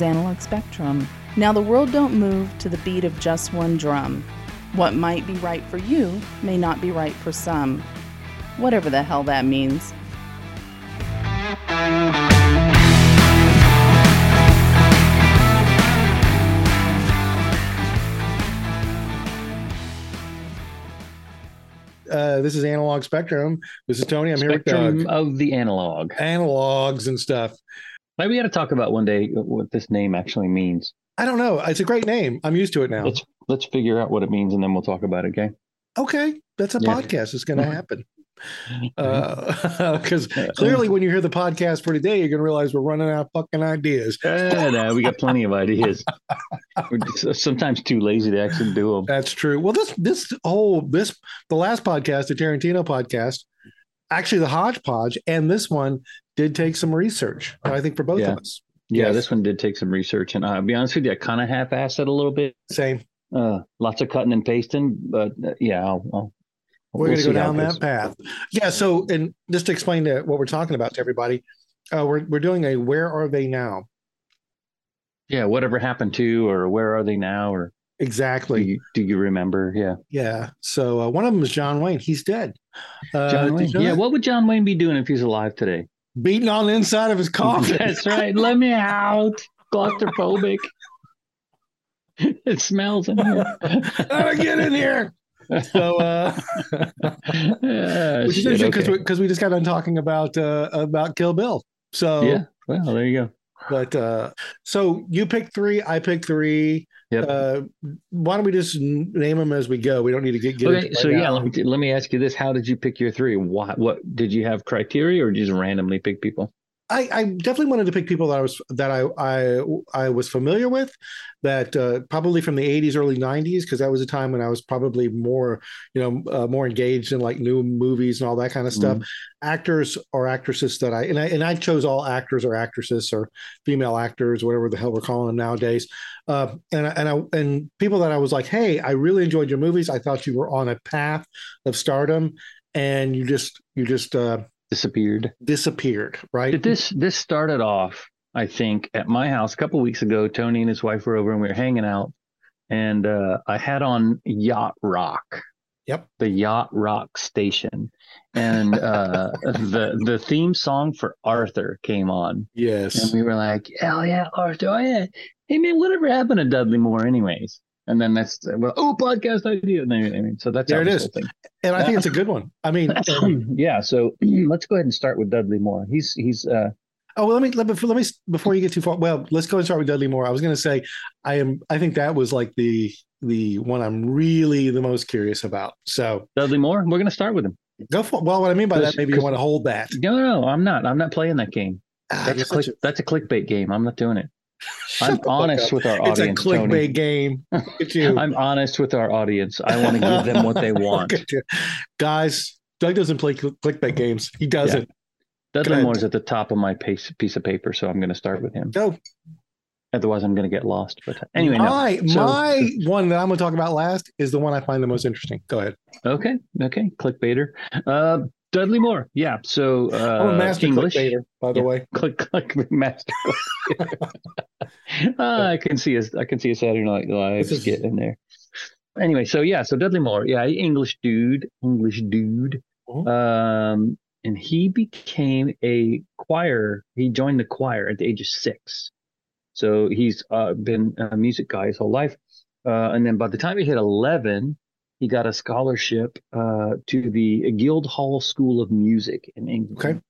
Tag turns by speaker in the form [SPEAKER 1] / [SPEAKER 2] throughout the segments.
[SPEAKER 1] is Analog Spectrum. Now the world don't move to the beat of just one drum. What might be right for you may not be right for some. Whatever the hell that means.
[SPEAKER 2] Uh, this is Analog Spectrum. This is Tony. I'm
[SPEAKER 3] Spectrum
[SPEAKER 2] here with Doug.
[SPEAKER 3] of the analog.
[SPEAKER 2] Analogs and stuff.
[SPEAKER 3] Maybe we got to talk about one day what this name actually means.
[SPEAKER 2] I don't know. It's a great name. I'm used to it now.
[SPEAKER 3] Let's let's figure out what it means and then we'll talk about it. Okay.
[SPEAKER 2] okay, that's a
[SPEAKER 3] Yeah.
[SPEAKER 2] podcast. It's going to happen. Because clearly, when you hear the podcast for today, you're going to realize we're running out of fucking ideas.
[SPEAKER 3] Uh, no, we got plenty of ideas. We're sometimes too lazy to actually do them.
[SPEAKER 2] That's true. Well, this this whole this the last podcast, the Tarantino podcast, actually the hodgepodge, and this one did take some research. I think for both
[SPEAKER 3] Yeah.
[SPEAKER 2] of us.
[SPEAKER 3] Yeah,
[SPEAKER 2] Yes.
[SPEAKER 3] this one did take some research, and I'll be honest with you, I kind of half-assed it a little bit.
[SPEAKER 2] Same.
[SPEAKER 3] Uh, lots of cutting and pasting, but uh, yeah, I'll, I'll,
[SPEAKER 2] We're
[SPEAKER 3] we'll
[SPEAKER 2] going to go down that path. Yeah. So, and just to explain to what we're talking about to everybody, uh, we're we're doing a "Where Are They Now?"
[SPEAKER 3] Yeah, whatever happened to, or where are they now, or do
[SPEAKER 2] Exactly.
[SPEAKER 3] you, do you remember? Yeah,
[SPEAKER 2] Yeah. So uh, one of them is John Wayne. He's dead. Uh,
[SPEAKER 3] John Wayne.
[SPEAKER 2] you know
[SPEAKER 3] Yeah,
[SPEAKER 2] that?
[SPEAKER 3] what would John Wayne be doing if he's alive today?
[SPEAKER 2] Beating on the inside of his coffin.
[SPEAKER 3] That's right. Let me out. Claustrophobic. it smells in here.
[SPEAKER 2] Gotta get in here. So, uh,
[SPEAKER 3] Ah,
[SPEAKER 2] which is interesting because
[SPEAKER 3] okay.
[SPEAKER 2] we, we just got done talking about uh, about Kill Bill. So,
[SPEAKER 3] yeah. Well, there you go.
[SPEAKER 2] but uh, so you picked three, I picked three.
[SPEAKER 3] Yep.
[SPEAKER 2] Uh, why don't we just name them as we go? We don't need to get, get
[SPEAKER 3] okay. So yeah, let me let me ask you this: How did you pick your three? What what did you have criteria, or did you just randomly pick people?
[SPEAKER 2] I, I definitely wanted to pick people that I was that I I I was familiar with, that uh, probably from the '80s, early '90s, because that was a time when I was probably more you know uh, more engaged in like new movies and all that kind of stuff. Actors or actresses that I and I and I chose all actors or actresses or female actors, whatever the hell we're calling them nowadays. Uh, and I- and I and people that I was like, hey, I really enjoyed your movies. I thought you were on a path of stardom, and you just you just uh,
[SPEAKER 3] Disappeared.
[SPEAKER 2] disappeared, right?
[SPEAKER 3] Did this this started off? I think at my house a couple weeks ago. Tony and his wife were over, and we were hanging out, and uh, I had on Yacht Rock.
[SPEAKER 2] Yep.
[SPEAKER 3] the Yacht Rock station, and uh, the the theme song for Arthur came on,
[SPEAKER 2] Yes.
[SPEAKER 3] and we were like, "Hell yeah, Arthur! Oh yeah, hey man, whatever happened to Dudley Moore, anyways?" And then that's well, oh, podcast idea. And then- I mean, so that's
[SPEAKER 2] There it is. And I think it's a good one. I mean, um,
[SPEAKER 3] yeah. So let's go ahead and start with Dudley Moore. He's he's uh,
[SPEAKER 2] oh, well, let me let me let me before you get too far. Well, let's go and start with Dudley Moore. I was going to say, I am. I think that was like the the one I'm really the most curious about. So
[SPEAKER 3] Dudley Moore. We're gonna start with him.
[SPEAKER 2] go for. Well, what I mean by that, maybe you want to hold that.
[SPEAKER 3] No, no, no, I'm not. I'm not playing that game.
[SPEAKER 2] Ah,
[SPEAKER 3] That's a click.
[SPEAKER 2] a-
[SPEAKER 3] That's a clickbait game. I'm not doing it. I'm honest with our audience.
[SPEAKER 2] It's a clickbait
[SPEAKER 3] Tony.
[SPEAKER 2] game.
[SPEAKER 3] I'm honest with our audience. I want to give them what they want.
[SPEAKER 2] Look at you. Guys, Doug doesn't play clickbait games. He doesn't. Go
[SPEAKER 3] Dudley. Moore's at the top of my piece, piece of paper, so I'm going to start with him.
[SPEAKER 2] Go.
[SPEAKER 3] Otherwise, I'm going to get lost. But anyway, no.
[SPEAKER 2] my
[SPEAKER 3] So-
[SPEAKER 2] my one that I'm going to talk about last is the one I find the most interesting. Go ahead.
[SPEAKER 3] Okay, okay, clickbaiter. Uh, Dudley Moore. Yeah. So uh,
[SPEAKER 2] I'm a master
[SPEAKER 3] English.
[SPEAKER 2] clickbaiter, by the
[SPEAKER 3] Yeah.
[SPEAKER 2] way.
[SPEAKER 3] Click, click, master. Ah, I can see a, I can see a Saturday Night Live
[SPEAKER 2] This is-
[SPEAKER 3] skit in there. Anyway, so yeah, so Dudley Moore, yeah, English dude, English dude.
[SPEAKER 2] Mhm.
[SPEAKER 3] Um, and he became a choir. He joined the choir at the age of six. So he's uh, been a music guy his whole life. Uh, and then by the time he hit 11, he got a scholarship uh, to the Guildhall School of Music in England.
[SPEAKER 2] Okay.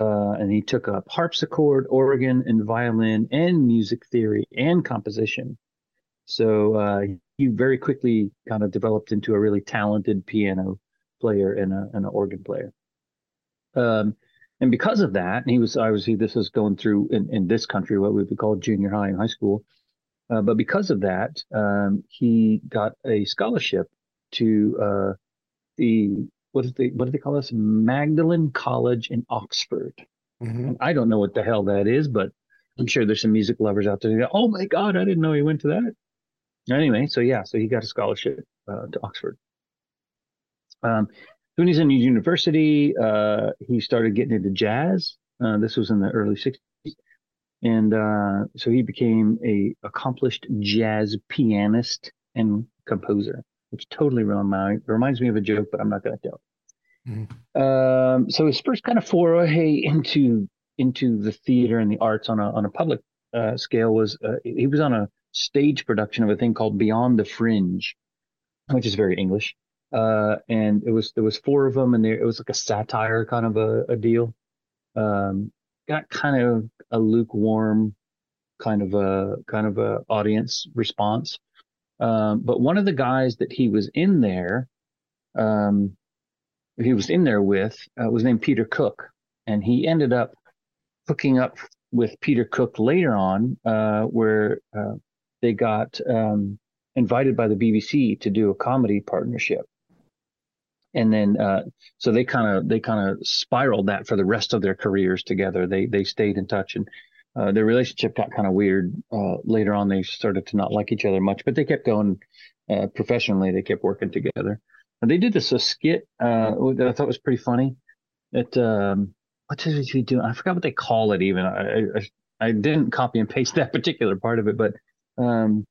[SPEAKER 3] Uh, and he took up harpsichord, organ, and violin, and music theory and composition. So uh, he very quickly kind of developed into a really talented piano player and, a, and an organ player. Um, and because of that, and he was obviously this was going through in, in this country what we would call junior high and high school. Uh, but because of that, um, he got a scholarship to uh, the what is they what do they call this Magdalen College in Oxford.
[SPEAKER 2] Mhm.
[SPEAKER 3] I don't know what the hell that is, but I'm sure there's some music lovers out there. Who go, oh my god, I didn't know he went to that. Anyway, so yeah, so he got a scholarship uh, to Oxford. Um, when he's in university, uh, he started getting into jazz. Uh, this was in the early 60s. and uh, so he became a accomplished jazz pianist and composer, which totally remind, reminds me of a joke, but I'm not going to tell. Mm-hmm. Um, so his first kind of foray into into the theater and the arts on a on a public uh, scale was uh, he was on a stage production of a thing called Beyond the Fringe, which is very English. Uh, and it was there was four of them, and there, it was like a satire kind of a, a deal. Um, got kind of a lukewarm kind of a kind of a audience response. Um, but one of the guys that he was in there, um, he was in there with, uh, was named Peter Cook, and he ended up hooking up with Peter Cook later on, uh, where uh, they got um, invited by the BBC to do a comedy partnership. And then, uh, so they kind of they kind of spiraled that for the rest of their careers together. They they stayed in touch, and uh, their relationship got kind of weird uh, later on. They started to not like each other much, but they kept going uh, professionally. They kept working together. And they did this a skit uh, that I thought was pretty funny. It um, what did he do? I forgot what they call it. Even I, I, I didn't copy and paste that particular part of it, but um,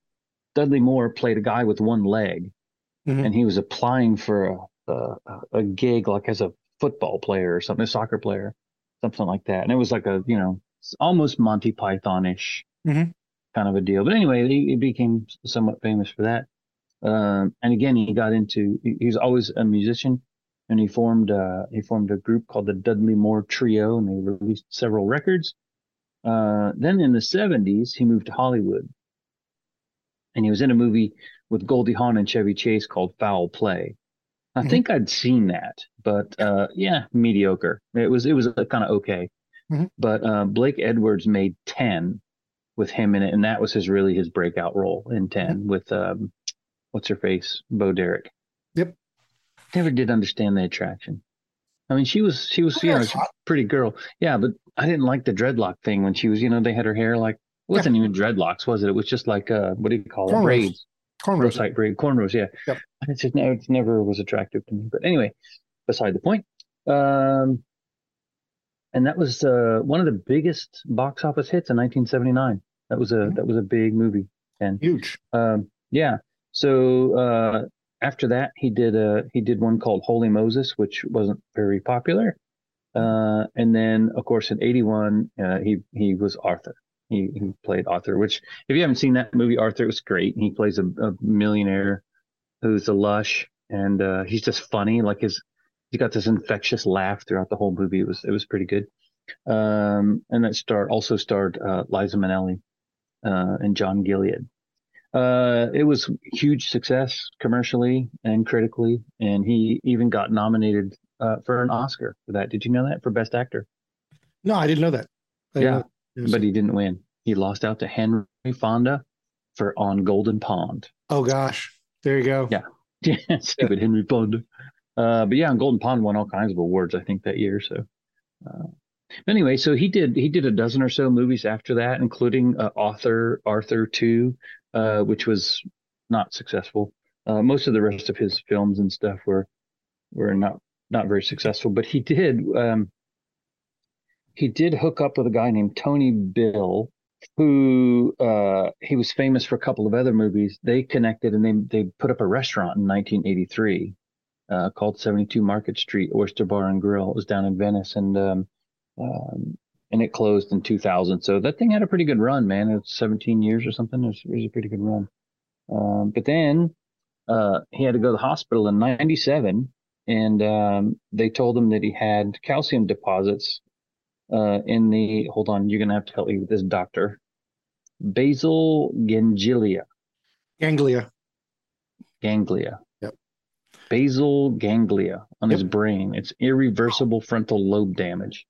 [SPEAKER 3] Dudley Moore played a guy with one leg, mm-hmm. and he was applying for a, a, a gig like as a football player or something, a soccer player, something like that. And it was like a you know almost Monty Python-ish mm-hmm. kind of a deal. But anyway, he, he became somewhat famous for that. Um, and again, he got into he was always a musician, and he formed uh, he formed a group called the Dudley Moore Trio, and they released several records. Uh, then in the 70s, he moved to Hollywood and he was in a movie with Goldie Hawn and Chevy Chase called Foul Play. I mm-hmm. think I'd seen that, but uh, yeah, mediocre. It was it was uh, kind of okay. Mm-hmm. But uh, Blake Edwards made ten with him in it, and that was his really his breakout role in 10 mm-hmm. with um, what's her face, Bo Derek.
[SPEAKER 2] Yep.
[SPEAKER 3] Never did understand the attraction. I mean, she was she was oh, you know a pretty girl, yeah, but I didn't like the dreadlock thing when she was you know they had her hair like it wasn't yeah. even dreadlocks, was it? It was just like uh, what do you call cornrows. it? Braids. Cornrows. Type braid, cornrows. Yeah. Yep. It just never, it never was attractive to me. But anyway, beside the point. Um, and that was uh, one of the biggest box office hits in 1979. That was a mm-hmm. that was a big movie and
[SPEAKER 2] huge.
[SPEAKER 3] Um, yeah. So uh, after that, he did a he did one called Holy Moses, which wasn't very popular. Uh, and then, of course, in '81, uh, he he was Arthur. He, he played Arthur, which if you haven't seen that movie, Arthur it was great. He plays a, a millionaire who's a lush, and uh, he's just funny. Like his, he got this infectious laugh throughout the whole movie. It was it was pretty good. Um, and that star also starred uh, Liza Minnelli uh, and John Gielgud. Uh, it was huge success commercially and critically, and he even got nominated uh, for an Oscar for that. Did you know that for Best Actor?
[SPEAKER 2] No, I didn't know that.
[SPEAKER 3] I yeah, know but he didn't win. He lost out to Henry Fonda for On Golden Pond.
[SPEAKER 2] Oh gosh, there you go.
[SPEAKER 3] Yeah, yeah, stupid Henry Fonda. Uh, but yeah, on Golden Pond won all kinds of awards. I think that year. So, uh, anyway, so he did he did a dozen or so movies after that, including uh, Author Arthur Two, uh, which was not successful. Uh, most of the rest of his films and stuff were were not not very successful. But he did um, he did hook up with a guy named Tony Bill, who uh, he was famous for a couple of other movies. They connected and they they put up a restaurant in 1983 uh, called 72 Market Street Oyster Bar and Grill. It was down in Venice and um, um, and it closed in 2000. So that thing had a pretty good run, man. It's 17 years or something. It was, it was a pretty good run. Um, but then uh, he had to go to the hospital in 97 and um, they told him that he had calcium deposits uh, in the hold on, you're gonna have to help me with this doctor. Basal ganglia.
[SPEAKER 2] Ganglia.
[SPEAKER 3] Ganglia. Basal ganglia on yep. his brain. It's irreversible frontal lobe damage.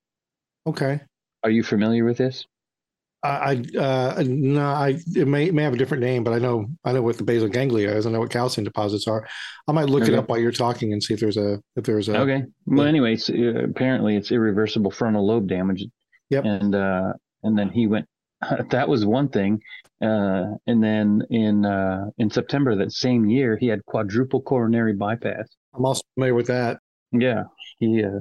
[SPEAKER 2] Okay.
[SPEAKER 3] Are you familiar with this?
[SPEAKER 2] I uh, no, I it may may have a different name, but I know I know what the basal ganglia is. I know what calcium deposits are. I might look okay. it up while you're talking and see if there's a if there's a.
[SPEAKER 3] Okay. Well, anyway, it's, uh, apparently it's irreversible frontal lobe damage.
[SPEAKER 2] Yep.
[SPEAKER 3] And uh, and then he went. that was one thing, uh, and then in uh, in September that same year, he had quadruple coronary bypass.
[SPEAKER 2] I'm also familiar with that.
[SPEAKER 3] Yeah, he. Uh,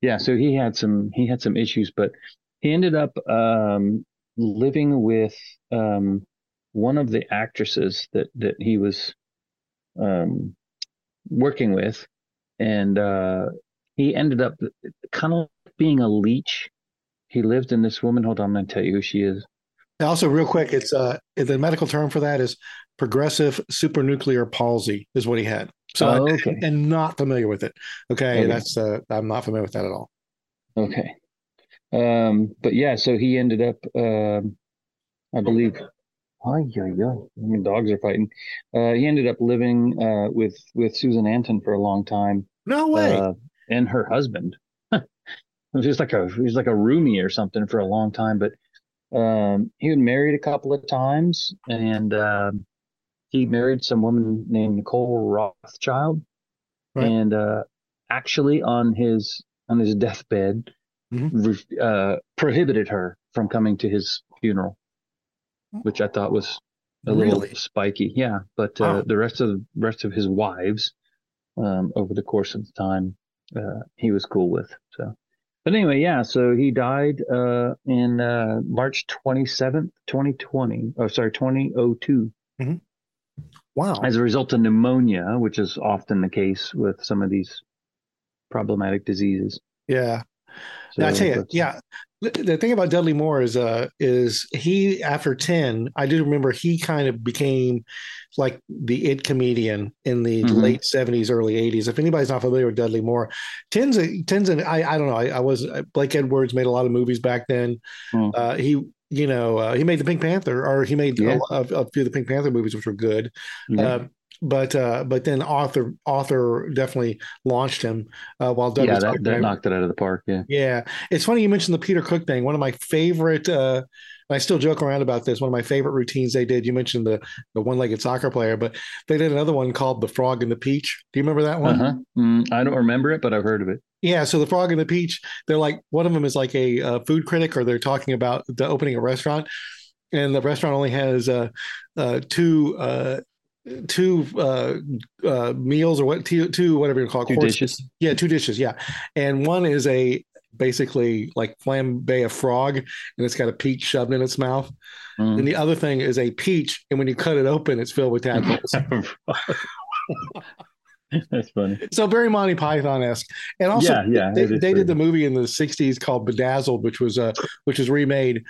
[SPEAKER 3] yeah, so he had some he had some issues, but he ended up um, living with um, one of the actresses that that he was um, working with, and uh, he ended up kind of being a leech. He lived in this woman. Hold on, I'm going to tell you who she is.
[SPEAKER 2] Also, real quick, it's uh the medical term for that is progressive supranuclear palsy is what he had. So
[SPEAKER 3] Oh,
[SPEAKER 2] I-
[SPEAKER 3] okay.
[SPEAKER 2] and not familiar with it. Okay,
[SPEAKER 3] Okay.
[SPEAKER 2] that's uh I'm not familiar with that at all.
[SPEAKER 3] Okay. Um, but yeah, so he ended up, um, I believe, ay, ay, ay, I mean, dogs are fighting. Uh, he ended up living uh, with with Susan Anton for a long time,
[SPEAKER 2] No way.
[SPEAKER 3] uh, and her husband. It was just like a he was like a roomie or something for a long time. But um, he had married a couple of times, and um, he married some woman named Nicole Rothschild,
[SPEAKER 2] Right.
[SPEAKER 3] and uh, actually on his on his deathbed,
[SPEAKER 2] Mhm.
[SPEAKER 3] re- uh, prohibited her from coming to his funeral, which I thought was a little spiky. Yeah, but uh,
[SPEAKER 2] Wow.
[SPEAKER 3] the rest of the rest of his wives, um, over the course of the time, uh, he was cool with. So, but anyway, yeah. So he died uh, in uh, March twenty seventh, twenty twenty. Oh, sorry, twenty oh two,
[SPEAKER 2] Wow.
[SPEAKER 3] as a result of pneumonia, which is often the case with some of these problematic diseases.
[SPEAKER 2] Yeah.
[SPEAKER 3] So
[SPEAKER 2] I tell you, yeah. The, thing about Dudley Moore is, uh, is he after ten? I do remember he kind of became like the it comedian in the
[SPEAKER 3] Mhm.
[SPEAKER 2] late seventies, early eighties. If anybody's not familiar with Dudley Moore, tens, tens, and I, I don't know. I, I was Blake Edwards made a lot of movies back then.
[SPEAKER 3] Hmm.
[SPEAKER 2] Uh, he, you know, uh, he made the Pink Panther, or he made
[SPEAKER 3] Yeah.
[SPEAKER 2] a, a, a few of the Pink Panther movies, which were good.
[SPEAKER 3] Yeah.
[SPEAKER 2] Uh, but uh, but then Arthur Arthur definitely launched him. Uh, while Douglas
[SPEAKER 3] yeah, that, that knocked it out of the park. Yeah.
[SPEAKER 2] yeah, it's funny you mentioned the Peter Cook thing. One of my favorite, uh, I still joke around about this. One of my favorite routines they did. You mentioned the the one legged soccer player, but they did another one called the Frog and the Peach. Do you remember that one?
[SPEAKER 3] Uh-huh. Mm, I don't remember it, but I've heard of it.
[SPEAKER 2] Yeah. So the Frog and the Peach, they're like one of them is like a, uh food critic, or they're talking about the opening a restaurant, and the restaurant only has uh, uh, two. Uh, two uh uh meals or what two, two whatever you call it
[SPEAKER 3] Two
[SPEAKER 2] courses.
[SPEAKER 3] dishes.
[SPEAKER 2] Yeah, two dishes. Yeah, and one is a basically like flambe a frog, and it's got a peach shoved in its mouth.
[SPEAKER 3] Mm.
[SPEAKER 2] And the other thing is a peach, and when you cut it open, it's filled with tadpoles.
[SPEAKER 3] That's funny.
[SPEAKER 2] so very Monty Python esque. And also,
[SPEAKER 3] yeah, yeah.
[SPEAKER 2] they, they did the movie in the '60s called Bedazzled, which was uh, which was remade.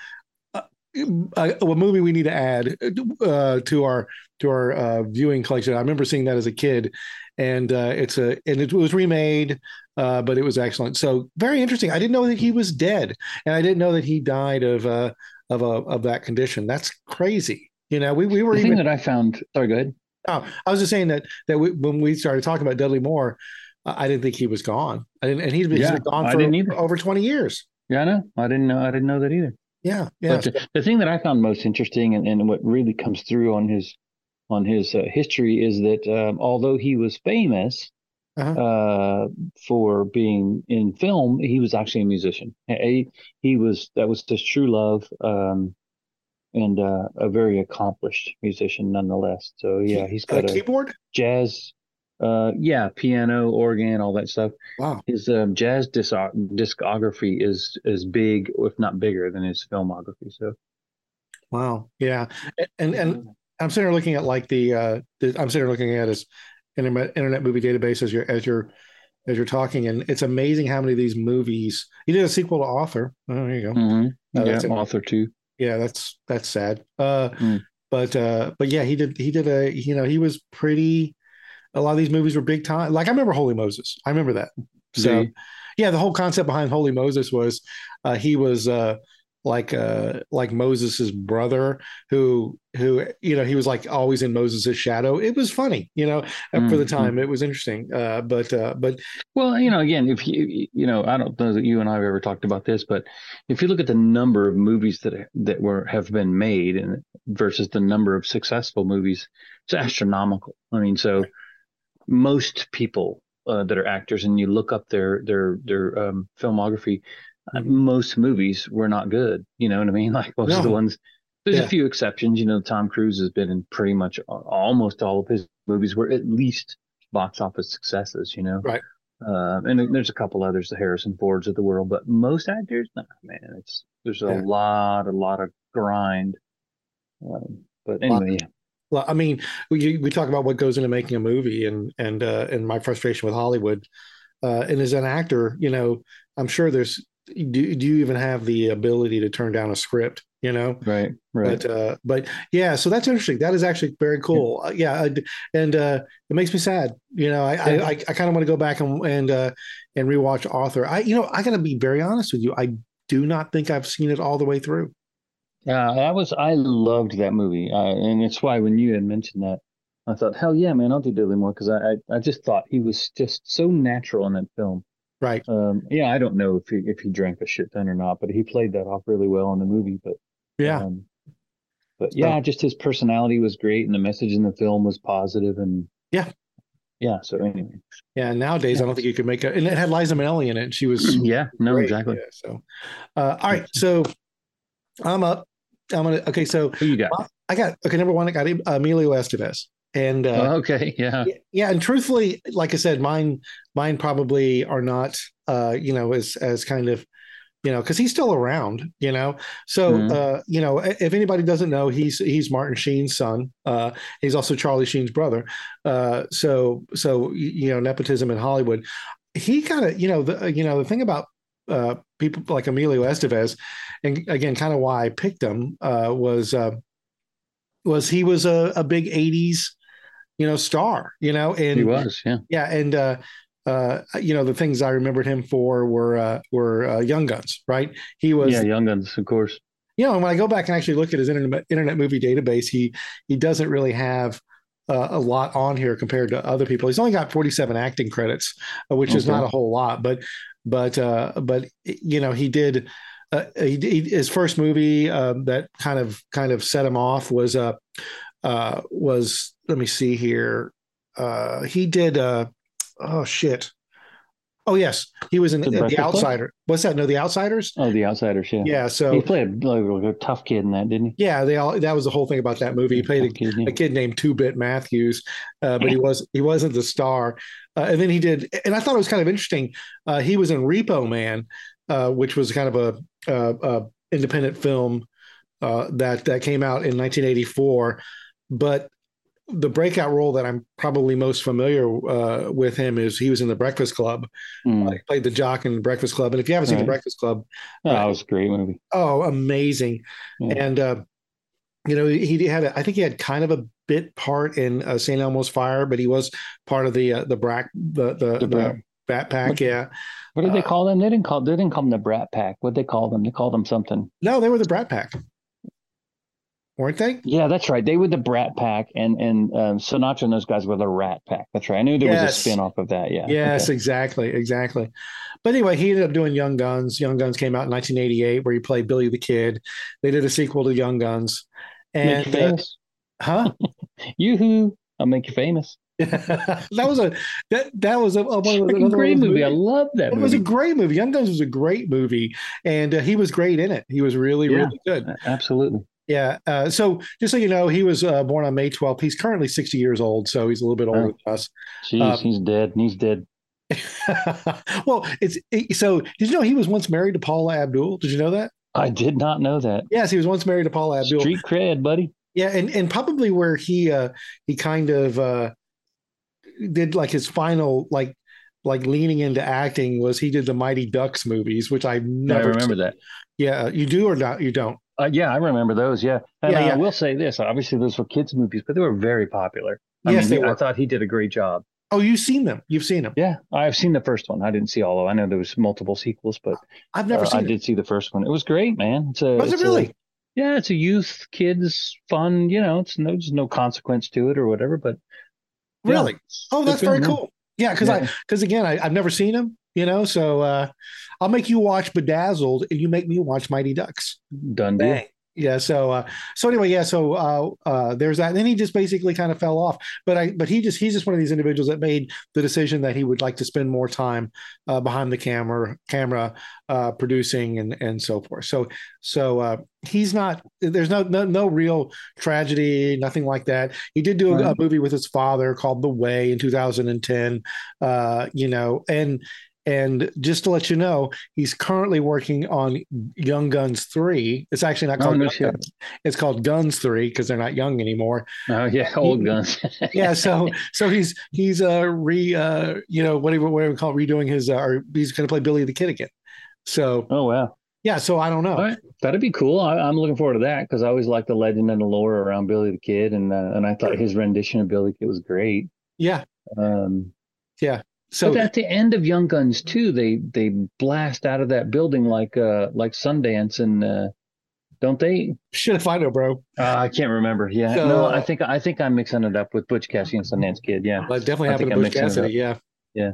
[SPEAKER 2] A, a movie we need to add uh, to our to our uh, viewing collection. I remember seeing that as a kid, and uh, it's a and it was remade, uh, but it was excellent. So very interesting. I didn't know that he was dead, and I didn't know that he died of uh, of a of that condition. That's crazy. You know, we we were
[SPEAKER 3] The
[SPEAKER 2] even.
[SPEAKER 3] that I found. Sorry, go ahead.
[SPEAKER 2] Oh, I was just saying that that we, when we started talking about Dudley Moore, uh, I didn't think he was gone. I didn't, and he's been, he's
[SPEAKER 3] Yeah,
[SPEAKER 2] been gone for over twenty years.
[SPEAKER 3] Yeah, I know. I didn't know. I didn't know that either.
[SPEAKER 2] Yeah, yeah.
[SPEAKER 3] The, the thing that I found most interesting and, and what really comes through on his on his uh, history is that um, although he was famous
[SPEAKER 2] Uh-huh.
[SPEAKER 3] uh, for being in film, he was actually a musician. He, he was that was his true love, um, and uh, a very accomplished musician nonetheless. So yeah, he's got a
[SPEAKER 2] keyboard.
[SPEAKER 3] jazz, uh, yeah, piano, organ, all that stuff.
[SPEAKER 2] Wow.
[SPEAKER 3] His um, jazz disc- discography is is big, if not bigger, than his filmography. So
[SPEAKER 2] Wow. Yeah. And and I'm sitting here looking at like the uh the, I'm sitting here looking at his internet internet movie database as you're as you're as you're talking, and it's amazing how many of these movies he did a sequel to Arthur. Oh, there you go.
[SPEAKER 3] Mhm.
[SPEAKER 2] Oh,
[SPEAKER 3] yeah,
[SPEAKER 2] that's
[SPEAKER 3] Arthur too.
[SPEAKER 2] Yeah, that's that's sad. Uh
[SPEAKER 3] Mm.
[SPEAKER 2] but uh but yeah, he did he did a you know, he was pretty a lot of these movies were big time. Like I remember Holy Moses. I remember that. So yeah, the whole concept behind Holy Moses was uh, he was uh, like uh, like Moses's brother who who you know he was like always in Moses's shadow. It was funny, you know, uh, for the
[SPEAKER 3] Mhm.
[SPEAKER 2] time. It was interesting. Uh, but uh, but
[SPEAKER 3] Well, you know, again, if you you know, I don't know that you and I have ever talked about this, but if you look at the number of movies that that were have been made and versus the number of successful movies, it's astronomical. I mean, so most people uh, that are actors, and you look up their their their um, filmography, uh,
[SPEAKER 2] Mhm.
[SPEAKER 3] most movies were not good. You know what I mean? Like most of the ones. There's
[SPEAKER 2] Yeah.
[SPEAKER 3] a few exceptions. You know, Tom Cruise has been in pretty much almost all of his movies were at least box office successes. You know,
[SPEAKER 2] Right.
[SPEAKER 3] uh, and there's a couple others, the Harrison Fords of the world, but most actors, nah, man, it's There's a
[SPEAKER 2] Yeah.
[SPEAKER 3] lot, a lot of grind. Um, but anyway,
[SPEAKER 2] I mean, we we talk about what goes into making a movie, and and uh, and my frustration with Hollywood. Uh, and as an actor, you know, I'm sure there's. Do, do you even have the ability to turn down a script? You know,
[SPEAKER 3] right, right.
[SPEAKER 2] but uh, but yeah, so that's interesting. That is actually very cool. Uh, yeah, I d- and uh, it makes me sad. You know, I I, I, I kind of want to go back and and uh, and rewatch Arthur. I you know I got to be very honest with you. I do not think I've seen it all the way through.
[SPEAKER 3] Yeah, that was I loved that movie, uh, and it's why when you had mentioned that, I thought, hell yeah, man, I'll do Dudley Moore because I, I I just thought he was just so natural in that film.
[SPEAKER 2] Right.
[SPEAKER 3] Um, yeah, I don't know if he if he drank a shit ton or not, but he played that off really well in the movie. But
[SPEAKER 2] Yeah.
[SPEAKER 3] um, but yeah,
[SPEAKER 2] So-
[SPEAKER 3] just his personality was great, and the message in the film was positive, and
[SPEAKER 2] Yeah.
[SPEAKER 3] yeah. So anyway,
[SPEAKER 2] Yeah. Nowadays, I don't think you could make it. And it had Liza Minnelli in it. And she was
[SPEAKER 3] yeah, no,
[SPEAKER 2] great.
[SPEAKER 3] exactly.
[SPEAKER 2] Yeah, so, uh, all right. So I'm up. I'm gonna. Okay. So
[SPEAKER 3] Who you got?
[SPEAKER 2] I got okay. Number one, I got Emilio Estevez, and uh,
[SPEAKER 3] Oh, okay, yeah,
[SPEAKER 2] yeah, and truthfully, like I said, mine mine probably are not. Uh, you know, as as kind of. You know, because he's still around. You know, so
[SPEAKER 3] Mhm.
[SPEAKER 2] uh, you know, if anybody doesn't know, he's he's Martin Sheen's son. Uh, he's also Charlie Sheen's brother. Uh, so so you know, nepotism in Hollywood. He kind of you know the you know the thing about uh, people like Emilio Estevez, and again, kind of why I picked him uh, was uh, was he was a, a big '80s you know star, you know, and
[SPEAKER 3] he was, yeah.
[SPEAKER 2] yeah, and uh, uh, you know the things I remembered him for were uh, were uh, Young Guns, right? He was
[SPEAKER 3] yeah, Young Guns, of course.
[SPEAKER 2] you know, and when I go back and actually look at his internet internet movie database, he he doesn't really have uh, a lot on here compared to other people. He's only got 47 acting credits, uh, which is not a whole lot, but but uh, but you know, he did. Uh, he, he, his first movie um, that kind of kind of set him off was uh, uh, was let me see here. Uh, he did uh, oh shit. Oh yes, he was in
[SPEAKER 3] The
[SPEAKER 2] The,
[SPEAKER 3] Breakfast Club?
[SPEAKER 2] Outsider. What's that? No, The Outsiders.
[SPEAKER 3] Oh, The Outsiders, yeah.
[SPEAKER 2] Yeah. So
[SPEAKER 3] he played like a tough kid in that, didn't he?
[SPEAKER 2] yeah, they all that was the whole thing about that movie. He played
[SPEAKER 3] Tough kid, yeah.
[SPEAKER 2] a, a kid named Two Bit Matthews, uh, but he was he wasn't the star. Uh, and then he did, and I thought it was kind of interesting. Uh, he was in Repo Man, uh, which was kind of a, a, a independent film uh, that that came out in 1984. But the breakout role that I'm probably most familiar uh, with him is he was in The Breakfast Club.
[SPEAKER 3] Mm.
[SPEAKER 2] He played the jock in The Breakfast Club. And if you haven't seen The Breakfast Club,
[SPEAKER 3] Oh, that was a great movie.
[SPEAKER 2] Oh, amazing!
[SPEAKER 3] Yeah.
[SPEAKER 2] And uh, you know, he had a, I think he had kind of a bit part in uh, St. Elmo's Fire, but he was part of the uh, the Brack the the,
[SPEAKER 3] The
[SPEAKER 2] the,
[SPEAKER 3] Brat.
[SPEAKER 2] Bat Pack.
[SPEAKER 3] What-
[SPEAKER 2] Yeah,
[SPEAKER 3] What did they
[SPEAKER 2] Uh,
[SPEAKER 3] call them? They didn't call they didn't call them the Brat Pack. What they call them? They called them something.
[SPEAKER 2] no, they were the Brat Pack, weren't they?
[SPEAKER 3] Yeah, that's right. They were the Brat Pack, and and um, Sinatra and those guys were the Rat Pack. That's right. I knew there was a
[SPEAKER 2] Yes.
[SPEAKER 3] spin off of that. Yeah.
[SPEAKER 2] Yes,
[SPEAKER 3] Okay.
[SPEAKER 2] exactly, exactly. But anyway, he ended up doing Young Guns. Young Guns came out in 1988, where he played Billy the Kid. They did a sequel to Young Guns,
[SPEAKER 3] Make
[SPEAKER 2] and
[SPEAKER 3] you
[SPEAKER 2] uh, huh?
[SPEAKER 3] Yoo-hoo. I'll make you famous.
[SPEAKER 2] that was a that that was a, a one of the,
[SPEAKER 3] Freaking
[SPEAKER 2] another
[SPEAKER 3] great
[SPEAKER 2] those
[SPEAKER 3] movie. I love that
[SPEAKER 2] It was a great movie. Young Guns was a great movie, and uh, he was great in it. He was really,
[SPEAKER 3] Yeah.
[SPEAKER 2] really good.
[SPEAKER 3] Absolutely.
[SPEAKER 2] Yeah. Uh, so, just so you know, he was uh, born on May 12th. He's currently 60 years old, so he's a little bit older
[SPEAKER 3] Oh.
[SPEAKER 2] than us.
[SPEAKER 3] Jeez,
[SPEAKER 2] Um,
[SPEAKER 3] he's dead. He's dead.
[SPEAKER 2] well, it's it, so. Did you know he was once married to Paula Abdul? Did you know that?
[SPEAKER 3] I did not know that.
[SPEAKER 2] Yes, he was once married to Paula Abdul.
[SPEAKER 3] Street cred, buddy.
[SPEAKER 2] Yeah, and and probably where he uh he kind of uh did like his final like like leaning into acting was he did the Mighty Ducks movies, which I've
[SPEAKER 3] I
[SPEAKER 2] never
[SPEAKER 3] remember
[SPEAKER 2] seen.
[SPEAKER 3] that.
[SPEAKER 2] Yeah, you do or not? You don't?
[SPEAKER 3] Uh, yeah, I remember those. Yeah, and
[SPEAKER 2] Yeah, yeah.
[SPEAKER 3] I will say this: obviously, those were kids' movies, but they were very popular. I
[SPEAKER 2] Yes,
[SPEAKER 3] mean,
[SPEAKER 2] they
[SPEAKER 3] he- I thought he did a great job.
[SPEAKER 2] Oh, you've seen them. You've seen them.
[SPEAKER 3] Yeah, I've seen the first one. I didn't see all of. it. I know there was multiple sequels, but
[SPEAKER 2] I've never
[SPEAKER 3] uh,
[SPEAKER 2] seen
[SPEAKER 3] I
[SPEAKER 2] it.
[SPEAKER 3] did see the first one. It was great, man. It's a.
[SPEAKER 2] Was it
[SPEAKER 3] it's a-
[SPEAKER 2] really?
[SPEAKER 3] yeah, it's a youth kids fun. You know, it's no, there's no consequence to it or whatever. But
[SPEAKER 2] Really?
[SPEAKER 3] it's-
[SPEAKER 2] Oh, that's very cool. Yeah, because I because again, I, I've never seen them. You know, so uh, I'll make you watch Bedazzled, and you make me watch Mighty Ducks.
[SPEAKER 3] Done deal.
[SPEAKER 2] Bang. Yeah. So uh, so anyway, yeah. So uh, uh, there's that. And then he just basically kind of fell off. But I but he just he's just one of these individuals that made the decision that he would like to spend more time uh, behind the camera camera uh, producing and and so forth. So so uh, he's not. There's no no no real tragedy, nothing like that. He did do a, a movie with his father called The Way in 2010. Uh, you know, and And just to let you know, he's currently working on Young Guns 3. It's actually not
[SPEAKER 3] Oh,
[SPEAKER 2] called
[SPEAKER 3] no
[SPEAKER 2] Young
[SPEAKER 3] shit.
[SPEAKER 2] Guns. It's called Guns 3 because they're not young anymore.
[SPEAKER 3] Oh yeah, old guns.
[SPEAKER 2] Yeah, so so he's he's uh re uh you know whatever whatever we call it, redoing his uh, or he's going to play Billy the Kid again. So
[SPEAKER 3] oh wow.
[SPEAKER 2] yeah, so I don't know.
[SPEAKER 3] Right, that'd be cool. I, I'm looking forward to that because I always liked the legend and the lore around Billy the Kid, and uh, and I thought his rendition of Billy the Kid was great.
[SPEAKER 2] Yeah.
[SPEAKER 3] Um,
[SPEAKER 2] So
[SPEAKER 3] but at the end of Young Guns too, they they blast out of that building like uh like Sundance and uh, don't they?
[SPEAKER 2] shit if I know, bro.
[SPEAKER 3] Uh, I can't remember. Yeah,
[SPEAKER 2] So-
[SPEAKER 3] no, I think I think I'm mixing it up with Butch Cassidy and Sundance Kid. Yeah.
[SPEAKER 2] That definitely
[SPEAKER 3] I
[SPEAKER 2] happened
[SPEAKER 3] think
[SPEAKER 2] to
[SPEAKER 3] I'm
[SPEAKER 2] Bush
[SPEAKER 3] mixing it
[SPEAKER 2] Cassidy. Yeah.
[SPEAKER 3] Yeah.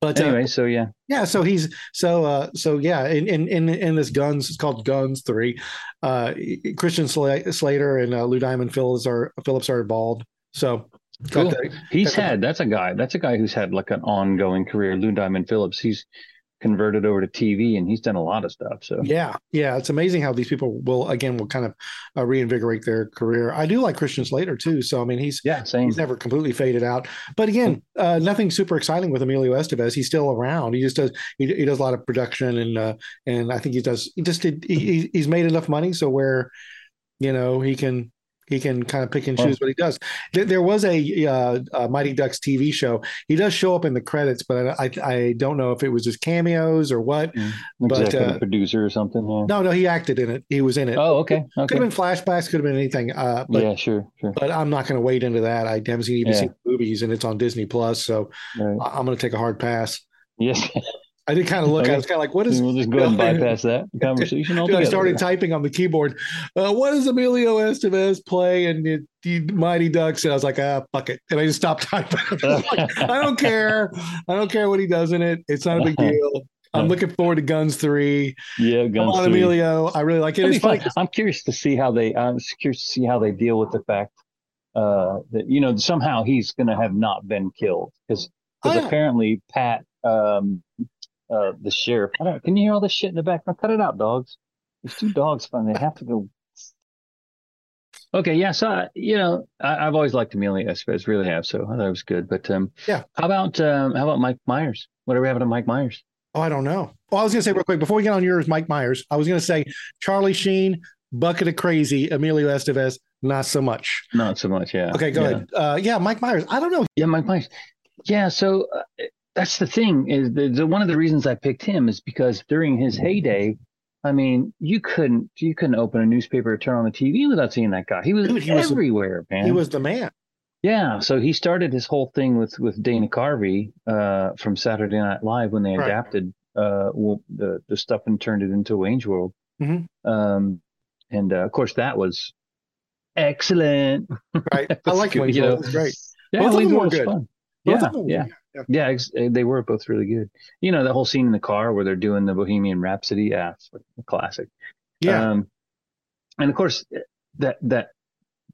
[SPEAKER 2] But uh,
[SPEAKER 3] Anyway, so yeah,
[SPEAKER 2] Yeah, so he's so uh so yeah, in in in, in this Guns, it's called Guns Three. Uh, Christian Slater and uh, Lou Diamond Phillips are Phillips are involved. So
[SPEAKER 3] Cool. he's had that's a guy that's a guy who's had like an ongoing career. Lou Diamond Phillips. He's converted over to TV and he's done a lot of stuff. So
[SPEAKER 2] yeah, yeah, it's amazing how these people will again will kind of uh, reinvigorate their career. I do like Christian Slater too. So I mean, he's
[SPEAKER 3] yeah, same.
[SPEAKER 2] he's never completely faded out. But again, uh, nothing super exciting with Emilio Estevez. He's still around. He just does he, he does a lot of production and uh, and I think he does he just did he, he's made enough money so where you know he can he can kind of pick and choose what he does. There, there was a, uh, a Mighty Ducks TV show. He does show up in the credits, but I I, I don't know if it was just cameos or what. But,
[SPEAKER 3] Executive
[SPEAKER 2] uh,
[SPEAKER 3] producer or something. Yeah.
[SPEAKER 2] No, no, he acted in it. He was in it.
[SPEAKER 3] Oh, okay.
[SPEAKER 2] Could
[SPEAKER 3] Okay.
[SPEAKER 2] have been flashbacks. Could have been anything. Uh, but
[SPEAKER 3] yeah, sure, sure.
[SPEAKER 2] but I'm not going to wade into that. I haven't seen, even
[SPEAKER 3] Yeah.
[SPEAKER 2] seen the movies, and it's on Disney Plus, so
[SPEAKER 3] Right.
[SPEAKER 2] I'm going to take a hard pass.
[SPEAKER 3] Yes.
[SPEAKER 2] I did kind of look. I was kind of like, "What is?"
[SPEAKER 3] we'll just go ahead and bypass that conversation
[SPEAKER 2] Dude. I started typing on the keyboard. Uh, what does Emilio Estevez play in the, the Mighty Ducks? And I was like, "Ah, fuck it," and I just stopped typing. I, like, I don't care. I don't care what he does in it. It's not a big deal. I'm looking forward to Guns Three.
[SPEAKER 3] yeah, Guns Come
[SPEAKER 2] on,
[SPEAKER 3] three.
[SPEAKER 2] Emilio. I really like it. It's funny.
[SPEAKER 3] fun. I'm curious to see how they. I'm curious to see how they deal with the fact uh, that you know somehow he's going to have not been killed because
[SPEAKER 2] Oh, yeah.
[SPEAKER 3] apparently Pat, um, uh, the sheriff. I don't, can you hear all this shit in the background? Cut it out, dogs. There's two dogs. Fun. They have to go. Okay, yeah. So I- you know, I, I've always liked Emilio Estevez, really have. So I thought it was good. But um,
[SPEAKER 2] Yeah.
[SPEAKER 3] How about um, how about Mike Myers? Whatever happened to Mike Myers?
[SPEAKER 2] Oh, I don't know. Well, I was going to say real quick before we get on yours, Mike Myers. I was going to say Charlie Sheen, bucket of crazy. Emilio Estevez, not so much.
[SPEAKER 3] Not so much. Yeah.
[SPEAKER 2] Okay, go
[SPEAKER 3] yeah.
[SPEAKER 2] ahead. Uh, yeah, Mike Myers. I don't know.
[SPEAKER 3] Yeah, Mike Myers. Yeah, so uh, that's the thing is the, the one of the reasons I picked him is because during his heyday, I mean, you couldn't you couldn't open a newspaper or turn on the TV without seeing that guy. He was
[SPEAKER 2] Dude, he was-
[SPEAKER 3] everywhere, man.
[SPEAKER 2] He was the man.
[SPEAKER 3] yeah. So he started his whole thing with with Dana Carvey uh, from Saturday Night Live when they
[SPEAKER 2] Right.
[SPEAKER 3] adapted uh, well, the the stuff and turned it into Wayne's World.
[SPEAKER 2] Mhm.
[SPEAKER 3] Um, and uh, of course that was excellent.
[SPEAKER 2] Right. I like Wayne's
[SPEAKER 3] You know,
[SPEAKER 2] World. It was great.
[SPEAKER 3] Yeah,
[SPEAKER 2] Both
[SPEAKER 3] Wayne's
[SPEAKER 2] them were
[SPEAKER 3] World was
[SPEAKER 2] good.
[SPEAKER 3] fun.
[SPEAKER 2] Both
[SPEAKER 3] yeah,
[SPEAKER 2] of them were
[SPEAKER 3] yeah.
[SPEAKER 2] Yeah.
[SPEAKER 3] Yeah, ex- uh, they were both really good. You know, the whole scene in the car where they're doing the Bohemian Rhapsody, yeah, it's like a classic.
[SPEAKER 2] Yeah.
[SPEAKER 3] Um, and of course, that that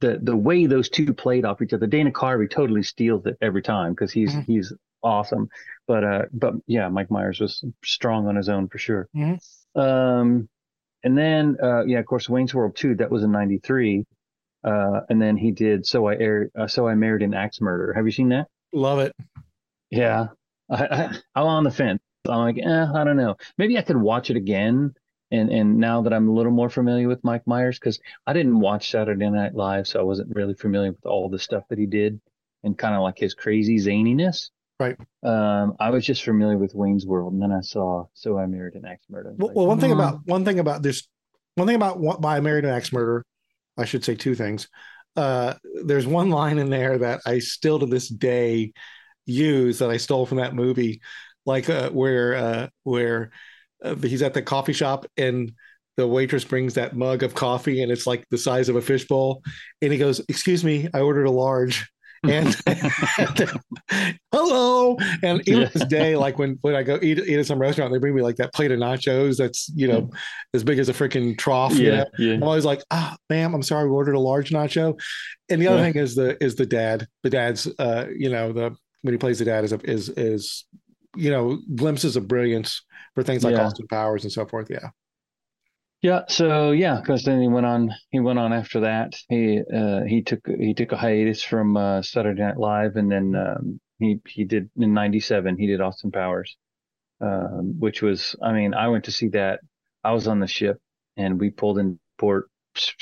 [SPEAKER 3] the the way those two played off each other, Dana Carvey totally steals it every time because he's
[SPEAKER 2] Mhm.
[SPEAKER 3] he's awesome. But uh, but yeah, Mike Myers was strong on his own for sure.
[SPEAKER 2] Mhm.
[SPEAKER 3] Um, and then uh, yeah, of course, Wayne's World two that was in '93. Uh, and then he did so I aired uh, so I married an axe murder. Have you seen that?
[SPEAKER 2] Love it.
[SPEAKER 3] Yeah, I, I, I'm on the fence. I'm like, eh, I don't know. Maybe I could watch it again. And and now that I'm a little more familiar with Mike Myers, because I didn't watch Saturday Night Live, so I wasn't really familiar with all the stuff that he did and kind of like his crazy zaniness.
[SPEAKER 2] Right.
[SPEAKER 3] Um, I was just familiar with Wayne's World, and then I saw So I Married an Axe Murder.
[SPEAKER 2] Well,
[SPEAKER 3] Like,
[SPEAKER 2] well, one thing
[SPEAKER 3] on.
[SPEAKER 2] about one thing about this, one thing about what by married an axe murder, I should say two things. Uh, there's one line in there that I still to this day use that I stole from that movie, like uh, where uh, where uh, he's at the coffee shop and the waitress brings that mug of coffee and it's like the size of a fishbowl, and he goes, "Excuse me, I ordered a large." and hello and even to this day like when when i go eat, eat at some restaurant they bring me like that plate of nachos that's you know as big as a freaking trough you
[SPEAKER 3] yeah,
[SPEAKER 2] know?
[SPEAKER 3] yeah.
[SPEAKER 2] i'm always like ah ma'am i'm sorry we ordered a large nacho and the other
[SPEAKER 3] Yeah.
[SPEAKER 2] thing is the is the dad the dad's uh you know the when he plays the dad is is is you know glimpses of brilliance for things like
[SPEAKER 3] Yeah.
[SPEAKER 2] austin powers and so forth yeah
[SPEAKER 3] Yeah, so yeah, because then he went on. He went on after that. He uh, he took he took a hiatus from uh, Saturday Night Live, and then um, he he did in '97. He did Austin Powers. um, which was, I mean, I went to see that. I was on the ship and we pulled in port.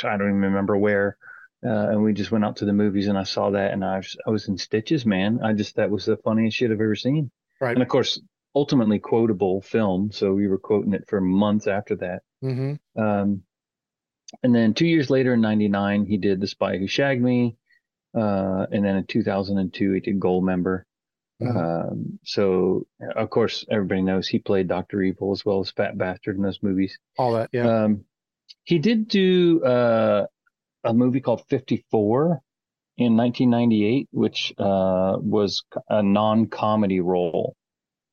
[SPEAKER 3] I don't even remember where. Uh, and we just went out to the movies and I saw that and I was, I was in stitches, man. I just, that was the funniest shit I've ever seen.
[SPEAKER 2] Right.
[SPEAKER 3] And of course, ultimately quotable film. So we were quoting it for months after that.
[SPEAKER 2] Mm-hmm.
[SPEAKER 3] Um, and then two years later in 99, he did The Spy Who Shagged Me. Uh, and then in 2002, he did Goldmember.
[SPEAKER 2] Mhm.
[SPEAKER 3] Um, so of course, everybody knows he played Dr. Evil as well as Fat Bastard in those movies.
[SPEAKER 2] All that. Yeah.
[SPEAKER 3] Um, he did do, uh, a movie called 54 in 1998, which, uh, was a non-comedy role,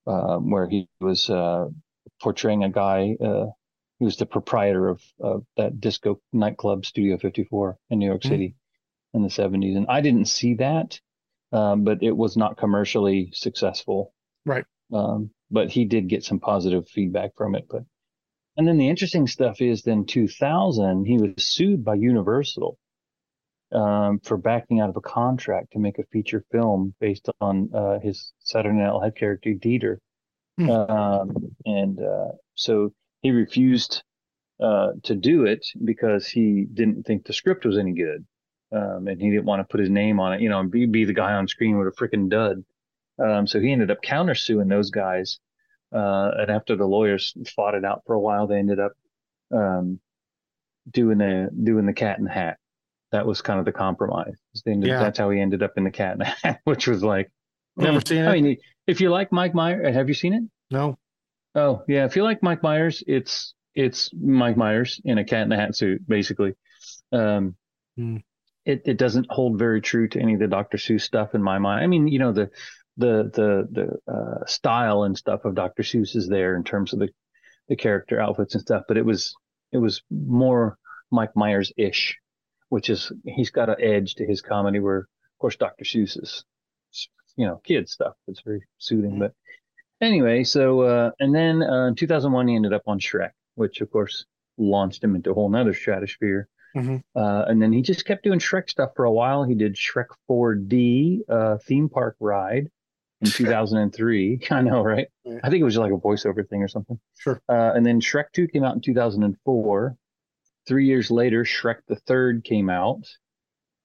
[SPEAKER 3] uh, where he was, uh, portraying a guy, uh, he was the proprietor of, of that disco nightclub Studio 54 in New York
[SPEAKER 2] Mhm.
[SPEAKER 3] City in the 70s. And I didn't see that, um, but it was not commercially successful.
[SPEAKER 2] Right.
[SPEAKER 3] Um, but he did get some positive feedback from it. But and then the interesting stuff is then 2000 he was sued by Universal um, for backing out of a contract to make a feature film based on uh, his Saturday Night Live character Dieter.
[SPEAKER 2] Hmm.
[SPEAKER 3] Um, and uh, so he refused uh, to do it because he didn't think the script was any good. Um, and he didn't want to put his name on it, you know, and be, be the guy on screen with a freaking dud. Um, so he ended up countersuing those guys. Uh, and after the lawyers fought it out for a while, they ended up um, doing the doing the cat in the hat. That was kind of the compromise. Ended-
[SPEAKER 2] Yeah.
[SPEAKER 3] That's how he ended up in the cat in the hat, which was like,
[SPEAKER 2] Never
[SPEAKER 3] hmm.
[SPEAKER 2] seen it.
[SPEAKER 3] I mean, if you like Mike Myers, have you seen it?
[SPEAKER 2] no.
[SPEAKER 3] Oh yeah, if you like Mike Myers, it's it's Mike Myers in a cat in the hat suit, basically. Um,
[SPEAKER 2] Hmm.
[SPEAKER 3] It it doesn't hold very true to any of the Dr. Seuss stuff in my mind. I mean, you know the the the the uh, style and stuff of Dr. Seuss is there in terms of the the character outfits and stuff, but it was it was more Mike Myers ish, which is he's got an edge to his comedy where of course Dr. Seuss is you know kid stuff. It's very soothing, but anyway, so uh, and then uh, in 2001 he ended up on Shrek, which of course launched him into a whole nother stratosphere.
[SPEAKER 2] Mhm.
[SPEAKER 3] Uh, and then he just kept doing Shrek stuff for a while. He did Shrek 4D uh, theme park ride in 2003. I know, right?
[SPEAKER 2] Yeah.
[SPEAKER 3] I think it was like a voiceover thing or something.
[SPEAKER 2] Sure.
[SPEAKER 3] Uh, and then Shrek 2 came out in 2004. Three years later, Shrek the Third came out.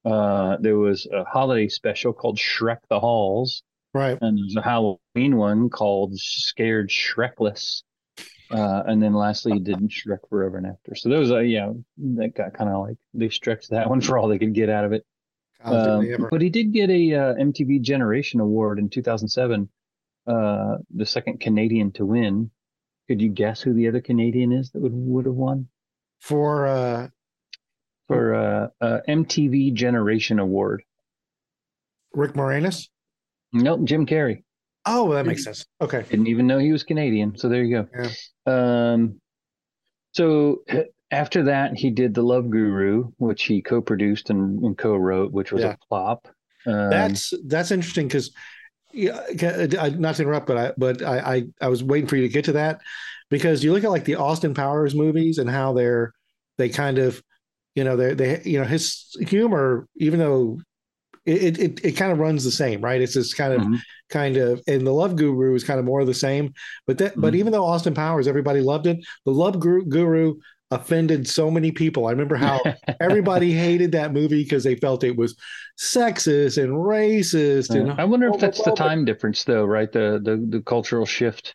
[SPEAKER 3] Uh, there was a holiday special called Shrek the Halls,
[SPEAKER 2] Right.
[SPEAKER 3] and there's a Halloween one called Scared Shrekless. Uh, and then lastly, he did Shrek Forever and After. So those are, yeah, that got kind of like they stretched that one for all they could get out of it. Um, but he did get a uh, MTV Generation Award in 2007, uh, the second Canadian to win. Could you guess who the other Canadian is that would would have won
[SPEAKER 2] For uh,
[SPEAKER 3] for uh, uh, MTV Generation Award?
[SPEAKER 2] Rick Moranis.
[SPEAKER 3] Nope, Jim Carrey.
[SPEAKER 2] Oh, well, that makes sense. Okay.
[SPEAKER 3] Didn't even know he was Canadian. So there you go. Um, so after that, he did The Love Guru, which he co-produced and, and co-wrote, which was
[SPEAKER 2] Yeah.
[SPEAKER 3] a flop. Um,
[SPEAKER 2] That's that's interesting because, yeah, not to interrupt, but I but I, I I was waiting for you to get to that because you look at like the Austin Powers movies and how they're they kind of, you know, they they you know his humor even though it it it kind of runs the same, right? It's this kind of
[SPEAKER 3] Mhm.
[SPEAKER 2] kind of and the Love Guru is kind of more of the same, but that but
[SPEAKER 3] Mhm.
[SPEAKER 2] even though Austin Powers everybody loved it, the Love Guru offended so many people. I remember how everybody hated that movie because they felt it was sexist and racist and
[SPEAKER 3] I wonder if
[SPEAKER 2] blah,
[SPEAKER 3] that's
[SPEAKER 2] blah,
[SPEAKER 3] the time difference, though, right? The the the cultural shift.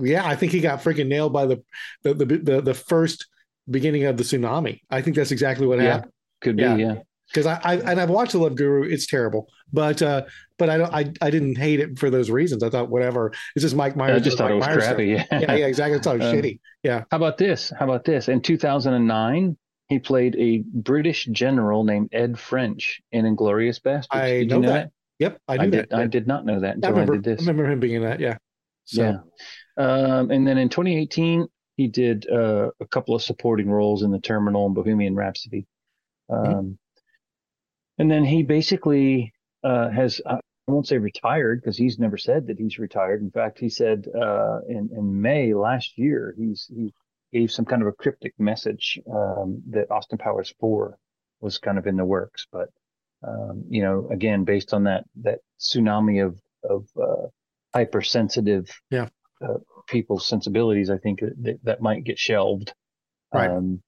[SPEAKER 2] yeah i think he got freaking nailed by the the the, the, the first beginning of the tsunami i think that's exactly what
[SPEAKER 3] Yeah.
[SPEAKER 2] happened
[SPEAKER 3] Could be,
[SPEAKER 2] Yeah.
[SPEAKER 3] yeah.
[SPEAKER 2] Because I, I and i've watched the love guru it's terrible but uh but i don't i, I didn't hate it for those reasons i thought whatever it's just mike myers
[SPEAKER 3] I just thought it was
[SPEAKER 2] Myers
[SPEAKER 3] crappy.
[SPEAKER 2] stuff. yeah yeah exactly it's all
[SPEAKER 3] Um,
[SPEAKER 2] shitty yeah
[SPEAKER 3] How about this? How about this? In 2009, he played a British general named Ed French in Inglourious Basterds.
[SPEAKER 2] I
[SPEAKER 3] did
[SPEAKER 2] know
[SPEAKER 3] you know
[SPEAKER 2] that. yep i knew
[SPEAKER 3] I did.
[SPEAKER 2] that
[SPEAKER 3] I did not know that until I,
[SPEAKER 2] remember,
[SPEAKER 3] did this.
[SPEAKER 2] I remember him being in that yeah so
[SPEAKER 3] Yeah. Um, and then in 2018, he did uh, a couple of supporting roles in The Terminal and Bohemian Rhapsody. Um,
[SPEAKER 2] Mm-hmm.
[SPEAKER 3] And then he basically uh, has, I won't say retired because he's never said that he's retired. In fact, he said uh, in, in May last year, he's he gave some kind of a cryptic message um, that Austin Powers 4 was kind of in the works. But, um, you know, again, based on that, that tsunami of, of uh, hypersensitive
[SPEAKER 2] Yeah.
[SPEAKER 3] uh, people's sensibilities, I think that, that might get shelved.
[SPEAKER 2] Right.
[SPEAKER 3] Um,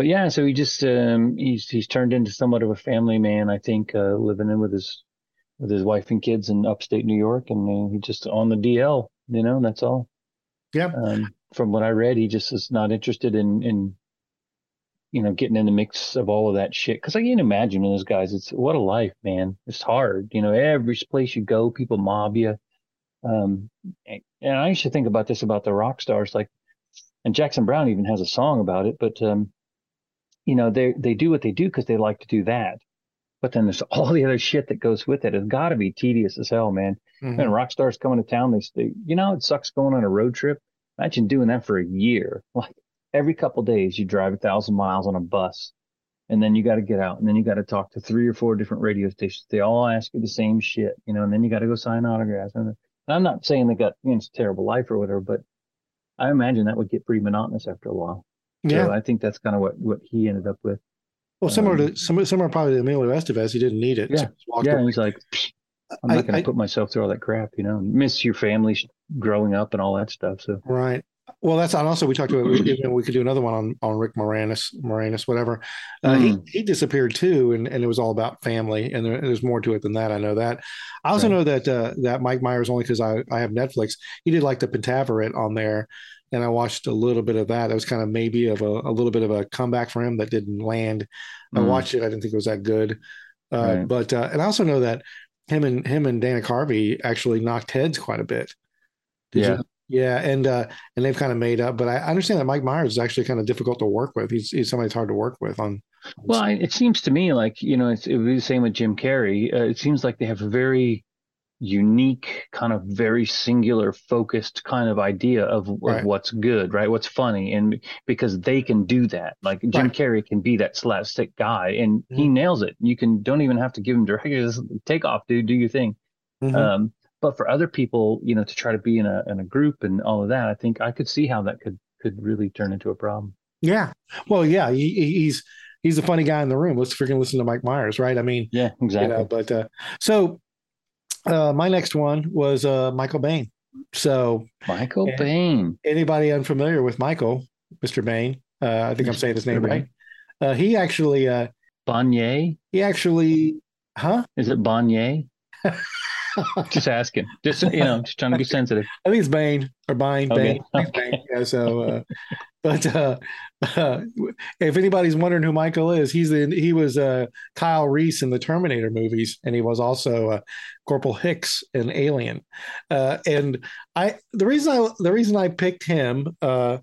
[SPEAKER 3] but yeah, so he just um, he's he's turned into somewhat of a family man. I think uh, living in with his with his wife and kids in upstate New York, and he's just on the DL. You know, that's all.
[SPEAKER 2] Yeah.
[SPEAKER 3] Um, from what I read, he just is not interested in in you know getting in the mix of all of that shit. Because I can't imagine those guys. It's what a life, man. It's hard. You know, every place you go, people mob you. Um, and, and I used to think about this about the rock stars, like, and Jackson Browne even has a song about it. But um, you know, they they do what they do because they like to do that. But then there's all the other shit that goes with it. It's got to be tedious as hell, man.
[SPEAKER 2] Mhm.
[SPEAKER 3] And rock stars coming to town, they, they, you know, it sucks going on a road trip. Imagine doing that for a year. Like every couple days, you drive a thousand miles on a bus, and then you got to get out, and then you got to talk to three or four different radio stations. They all ask you the same shit, you know, and then you got to go sign autographs. And I'm not saying they got you know, it's a terrible life or whatever, but I imagine that would get pretty monotonous after a while.
[SPEAKER 2] Yeah.
[SPEAKER 3] So I think that's kind of what what he ended up with.
[SPEAKER 2] Well, similar
[SPEAKER 3] Um,
[SPEAKER 2] to similar, similar probably to Emilio Estevez, he didn't need it.
[SPEAKER 3] Yeah.
[SPEAKER 2] So
[SPEAKER 3] Yeah,
[SPEAKER 2] away.
[SPEAKER 3] he's like, I'm not going to put myself through all that crap, you know. Miss your family growing up and all that stuff. So
[SPEAKER 2] Right. Well, that's and also we talked about we, you know, we could do another one on on Rick Moranis, Moranis, whatever. Uh,
[SPEAKER 3] Hmm.
[SPEAKER 2] He he disappeared too, and, and it was all about family, and there, there's more to it than that. I know that. I also
[SPEAKER 3] Right.
[SPEAKER 2] know that uh, that Mike Myers only because I I have Netflix. He did like the Pentaverate on there, and I watched a little bit of that. That was kind of maybe of a, a little bit of a comeback for him that didn't land. I
[SPEAKER 3] Mm.
[SPEAKER 2] watched it. I didn't think it was that good. Uh,
[SPEAKER 3] Right.
[SPEAKER 2] But uh, and I also know that him and him and Dana Carvey actually knocked heads quite a bit. Did
[SPEAKER 3] Yeah.
[SPEAKER 2] you? Yeah, and uh, and they've kind of made up. But I understand that Mike Myers is actually kind of difficult to work with. He's he's somebody that's hard to work with on. on
[SPEAKER 3] Well, I, it seems to me like you know it's, it would be the same with Jim Carrey. Uh, it seems like they have a very unique, kind of very singular, focused kind of idea of, of
[SPEAKER 2] Right.
[SPEAKER 3] what's good, right? What's funny, and because they can do that, like Jim
[SPEAKER 2] Right.
[SPEAKER 3] Carrey can be that slapstick guy, and he nails it. You can don't even have to give him directions. Take off, dude. Do your thing.
[SPEAKER 2] Mhm.
[SPEAKER 3] Um, but for other people, you know, to try to be in a in a group and all of that, I think I could see how that could could really turn into a problem.
[SPEAKER 2] yeah, well, yeah, he- he's he's a funny guy in the room. Let's freaking listen to Mike Myers, right? I mean,
[SPEAKER 3] Yeah, exactly.
[SPEAKER 2] you know. But uh, so uh, my next one was uh, Michael Bain. So
[SPEAKER 3] Michael
[SPEAKER 2] Yeah.
[SPEAKER 3] Bain.
[SPEAKER 2] anybody unfamiliar with Michael, Mr. Bain? Uh, I think I'm saying his name
[SPEAKER 3] Mr.
[SPEAKER 2] right. Uh, he actually, uh,
[SPEAKER 3] Banye?
[SPEAKER 2] he actually, huh?
[SPEAKER 3] Is it Banye? Just asking. Just you know, just trying to be sensitive.
[SPEAKER 2] I think it's Bain or Bain.
[SPEAKER 3] Okay.
[SPEAKER 2] Bain. I Bain. Yeah. So, uh, but uh, if anybody's wondering who Michael is, he's the he was uh, Kyle Reese in the Terminator movies, and he was also uh, Corporal Hicks in Alien. Uh, and I the reason I the reason I picked him uh,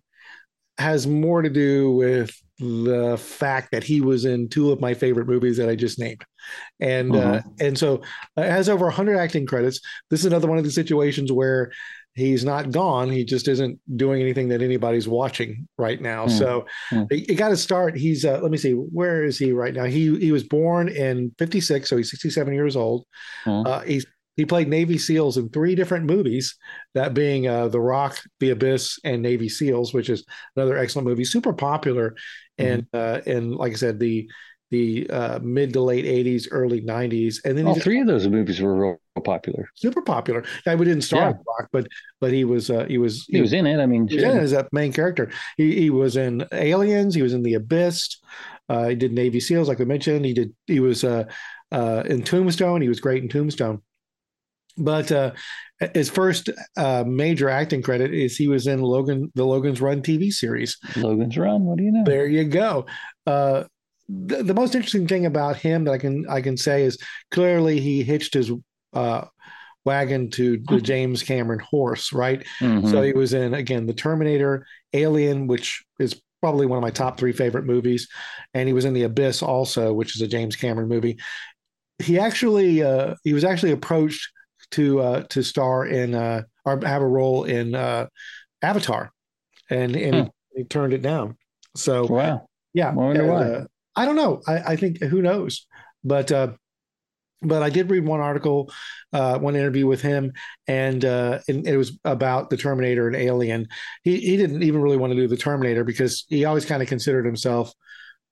[SPEAKER 2] has more to do with the fact that he was in two of my favorite movies that I just named, and uh, and so uh, has over 100 acting credits. This is another one of the situations where he's not gone; he just isn't doing anything that anybody's watching right now.
[SPEAKER 3] Hmm.
[SPEAKER 2] So he, he got to start. He's uh, let me see, where is he right now? He he was born in 56, so he's 67 years old.
[SPEAKER 3] Hmm.
[SPEAKER 2] Uh, he's he played Navy SEALs in three different movies, that being uh, The Rock, The Abyss, and Navy SEALs, which is another excellent movie, super popular, and uh, and like I said, the the uh, mid to late '80s, early '90s, and then
[SPEAKER 3] All three of those movies were real popular.
[SPEAKER 2] super popular. Guy we didn't star
[SPEAKER 3] Yeah.
[SPEAKER 2] with Rock, but but he was uh, he was
[SPEAKER 3] He was in it. I mean,
[SPEAKER 2] he was in it as a main character. He he was in Aliens. He was in The Abyss. Uh, he did Navy SEALs, like we mentioned. He did. He was uh, uh, in Tombstone. He was great in Tombstone. But uh, his first uh, major acting credit is he was in Logan, the Logan's Run TV series.
[SPEAKER 3] Logan's Run. What do you know?
[SPEAKER 2] There you go. Uh, the, the most interesting thing about him that I can I can say is clearly he hitched his uh, wagon to the James Cameron horse, right?
[SPEAKER 3] Mhm.
[SPEAKER 2] So he was in again the Terminator, Alien, which is probably one of my top three favorite movies, and he was in The Abyss also, which is a James Cameron movie. He actually uh, he was actually approached to uh, to star in uh, or have a role in uh, Avatar, and and he, he turned it down. So
[SPEAKER 3] wow.
[SPEAKER 2] yeah,
[SPEAKER 3] wonder why.
[SPEAKER 2] I don't know. I, I think who knows, but uh, but I did read one article, uh, one interview with him, and uh, and it was about the Terminator and Alien. He he didn't even really want to do the Terminator because he always kind of considered himself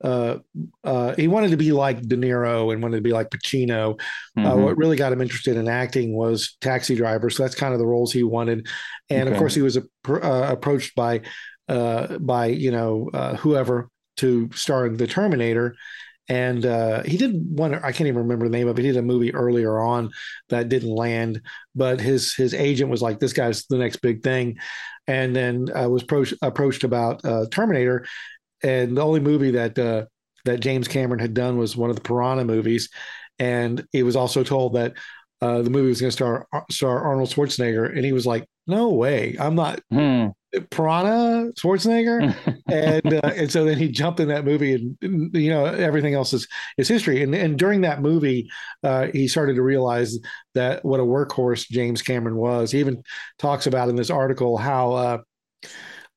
[SPEAKER 2] uh, uh, he wanted to be like De Niro and wanted to be like Pacino. Mm-hmm. Uh, what really got him interested in acting was Taxi Driver. So that's kind of the roles he wanted. And okay. of course, he was uh, approached by uh, by you know uh, whoever to star in The Terminator. And he did one. I can't even remember the name of it. He did a movie earlier on that didn't land, but his his agent was like, "This guy's the next big thing," and then I was pro- approached about Terminator, and the only movie that uh, that James Cameron had done was one of the Piranha movies, and he was also told that uh, the movie was going to star star Arnold Schwarzenegger, and he was like, "No way, I'm not hmm. Piranha Schwarzenegger," and uh, and so then he jumped in that movie, and, and, you know everything else is is history. And and during that movie, uh, he started to realize that what a workhorse James Cameron was. He even talks about in this article how uh,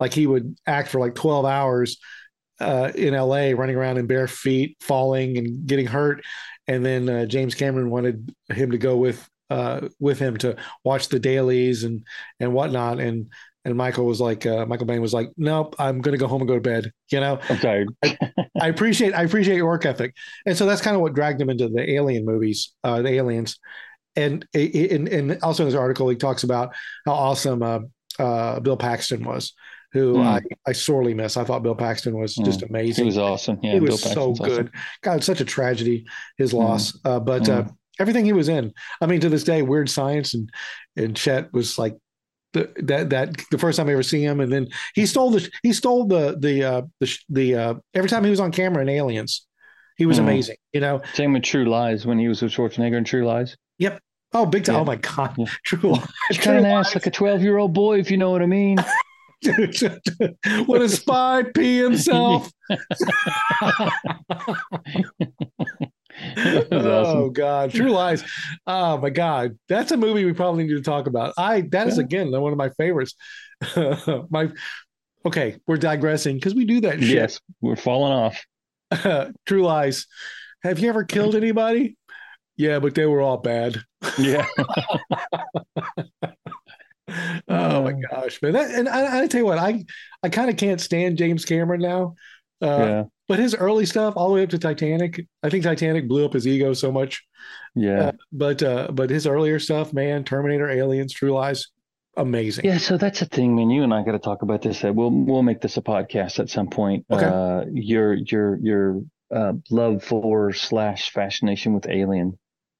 [SPEAKER 2] like he would act for like 12 hours uh, in LA running around in bare feet, falling and getting hurt. And then uh, James Cameron wanted him to go with uh, with him to watch the dailies and and whatnot. And and Michael was like, uh, Michael Biehn was like, nope, I'm going to go home and go to bed. You know,
[SPEAKER 3] I'm tired.
[SPEAKER 2] I, I, appreciate I appreciate your work ethic, and so that's kind of what dragged him into the Alien movies, uh, the Aliens. And in, in also in his article, he talks about how awesome uh, uh, Bill Paxton was who mm. I, I sorely miss. I thought Bill Paxton was mm. just amazing.
[SPEAKER 3] He was awesome. Yeah,
[SPEAKER 2] he was so good. Awesome. God, such a tragedy his hmm. loss. Mm. Uh, but uh, hmm. everything he was in. I mean, to this day, Weird Science and and Chet was like the, that that the first time I ever see him, and then he stole the he stole the the uh, the the uh, every time he was on camera in Aliens, he was hmm. amazing. You know,
[SPEAKER 3] same with True Lies when he was with Schwarzenegger in True Lies.
[SPEAKER 2] Yep. Oh, big time! Yeah. Oh my God, yeah. True
[SPEAKER 3] Lies. Kind of ass like a twelve year old boy, if you know what I mean.
[SPEAKER 2] Would a spy pee himself? Oh God, True Lies. Oh my God, that's a movie we probably need to talk about. I that is again one of my favorites. my okay, we're digressing because we do that. Shit.
[SPEAKER 3] Yes, we're falling off.
[SPEAKER 2] True Lies. Have you ever killed anybody? Yeah, but they were all bad.
[SPEAKER 3] Yeah
[SPEAKER 2] oh my gosh, man! That, and I, I, tell you what, I I kind of can't stand James Cameron now. Uh, yeah. But his early stuff, all the way up to Titanic, I think Titanic blew up his ego so much.
[SPEAKER 3] Yeah. Uh,
[SPEAKER 2] but uh, but his earlier stuff, man, Terminator, Aliens, True Lies, amazing.
[SPEAKER 3] Yeah. So that's the thing, man. You and I got to talk about this. We'll we'll make this a podcast at some point. Okay. Uh, your your your uh, love for slash fascination with Alien,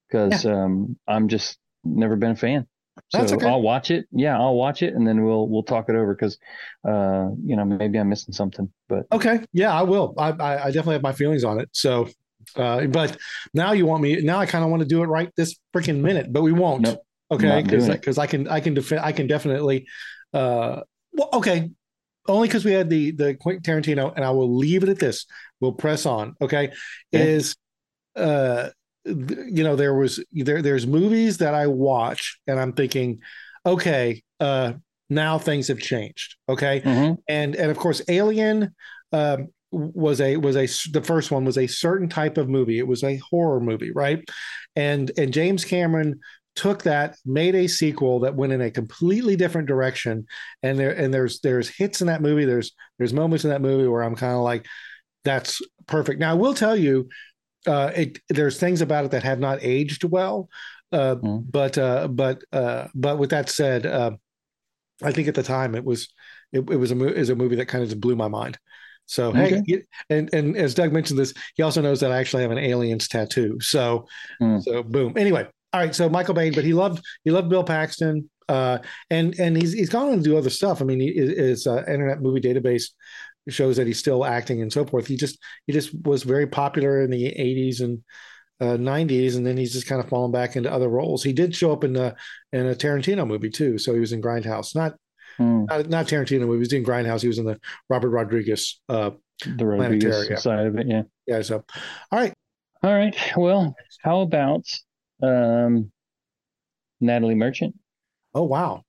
[SPEAKER 3] because yeah. um, I'm just never been a fan. So okay. I'll watch it. Yeah, I'll watch it, and then we'll we'll talk it over because, uh, you know, maybe I'm missing something. But
[SPEAKER 2] okay, yeah, I will. I I, definitely have my feelings on it. So, uh, but now you want me? Now I kind of want to do it right this freaking minute, but we won't. Nope, okay, because because I can I can defend I can definitely. Uh, well, okay, only because we had the the Quentin Tarantino, and I will leave it at this. We'll press on. Okay, okay. is uh you know there was there there's movies that I watch and I'm thinking, okay, uh, now things have changed. Okay, mm-hmm. and and of course, Alien um, was a was a the first one was a certain type of movie. It was a horror movie, right? And and James Cameron took that made a sequel that went in a completely different direction and there and there's there's hits in that movie there's there's moments in that movie where i'm kind of like that's perfect now i will tell you uh, it, there's things about it that have not aged well. Uh, mm. But uh, but uh, but with that said, uh, I think at the time it was it, it was a is a movie that kind of just blew my mind. So okay. hey, and and as Doug mentioned this, he also knows that I actually have an aliens tattoo. So mm. so boom. Anyway, all right. So Michael Biehn, but he loved he loved Bill Paxton. Uh, and and he's he's gone on to do other stuff. I mean, his uh, Internet Movie Database shows that he's still acting and so forth. He just he just was very popular in the 80s and uh, 90s, and then he's just kind of fallen back into other roles. He did show up in a in a Tarantino movie too, so he was in Grindhouse. Not hmm. not, not Tarantino movie. He was in Grindhouse. He was in the Robert Rodriguez uh,
[SPEAKER 3] the Rodriguez side of it. Yeah.
[SPEAKER 2] Yeah. So, all right.
[SPEAKER 3] All right. Well, how about um, Natalie Merchant?
[SPEAKER 2] Oh wow!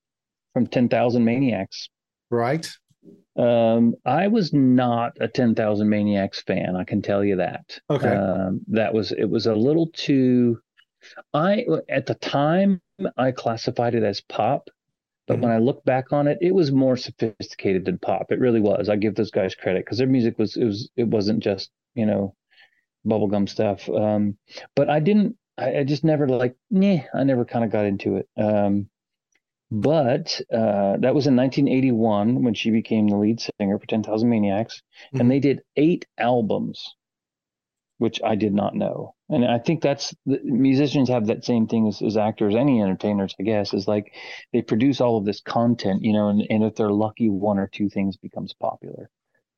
[SPEAKER 3] From Ten Thousand Maniacs.
[SPEAKER 2] Right.
[SPEAKER 3] Um, I was not a 10,000 Maniacs fan. I can tell you that.
[SPEAKER 2] Okay.
[SPEAKER 3] Um, that was, it was a little too, I, at the time, I classified it as pop. But mm-hmm. when I look back on it, it was more sophisticated than pop. It really was. I give those guys credit because their music was, it was, it wasn't just you know, bubblegum stuff. Um, but I didn't, I, I, just never like, nah, I never kind of got into it. Um, but uh, that was in 1981 when she became the lead singer for 10,000 Maniacs. Mm-hmm. And they did eight albums, which I did not know. And I think that's the, musicians have that same thing as, as actors, any entertainers, I guess, is like they produce all of this content, you know, and, and if they're lucky, one or two things becomes popular.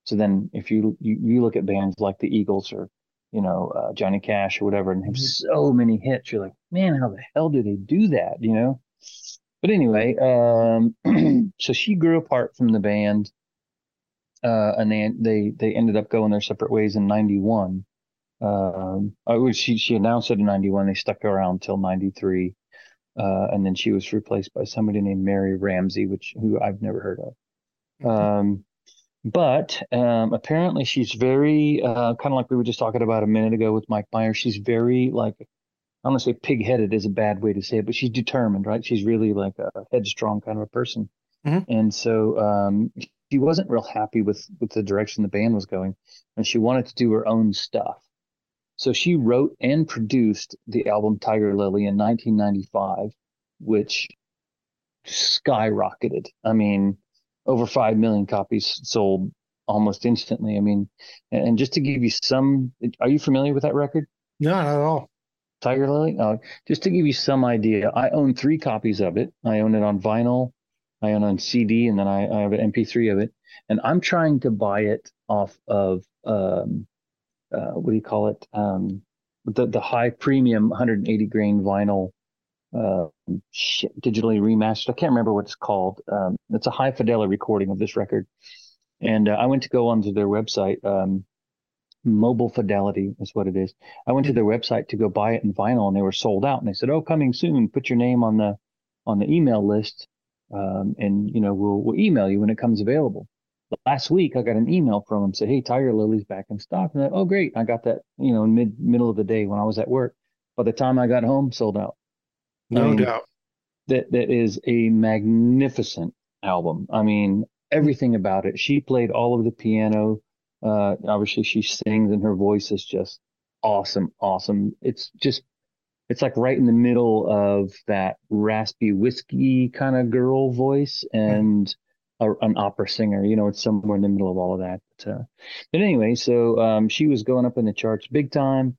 [SPEAKER 3] So then if you, you, you look at bands like the Eagles or, you know, uh, Johnny Cash or whatever, and have mm-hmm. so many hits, you're like, man, how the hell do they do that? You know? But anyway, um, so she grew apart from the band, uh, and they they they ended up going their separate ways in '91. Um, she she announced it in '91. They stuck around till '93, uh, and then she was replaced by somebody named Mary Ramsey, which who I've never heard of. Um, but um, apparently she's very uh, kind of like we were just talking about a minute ago with Mike Myers. She's very like I don't want to say pig-headed is a bad way to say it, but she's determined, right? She's really like a headstrong kind of a person. Mm-hmm. And so um, she wasn't real happy with with the direction the band was going, and she wanted to do her own stuff. So she wrote and produced the album Tiger Lily in 1995, which skyrocketed. I mean, over five million copies sold almost instantly. I mean, and just to give you some, are you familiar with that record?
[SPEAKER 2] No, not at all.
[SPEAKER 3] Tiger Lily. Uh, just to give you some idea, I own three copies of it. I own it on vinyl, I own it on CD, and then I, I have an MP3 of it. And I'm trying to buy it off of um, uh, what do you call it? Um, the the high premium 180 grain vinyl, uh, shit, digitally remastered. I can't remember what it's called. Um, it's a high fidelity recording of this record. And uh, I went to go onto their website. Um, Mobile Fidelity is what it is. I went to their website to go buy it in vinyl, and they were sold out. And they said, "Oh, coming soon. Put your name on the on the email list, um, and you know we'll we'll email you when it comes available." Last week, I got an email from them said, "Hey, Tiger Lily's back in stock." And I, oh, great! I got that you know in mid middle of the day when I was at work. By the time I got home, sold out.
[SPEAKER 2] No I mean, doubt.
[SPEAKER 3] That that is a magnificent album. I mean, everything about it. She played all of the piano uh, obviously, she sings and her voice is just awesome, awesome. It's just, it's like right in the middle of that raspy whiskey kind of girl voice and a, an opera singer. You know, it's somewhere in the middle of all of that. But, uh, but anyway, so um, she was going up in the charts big time.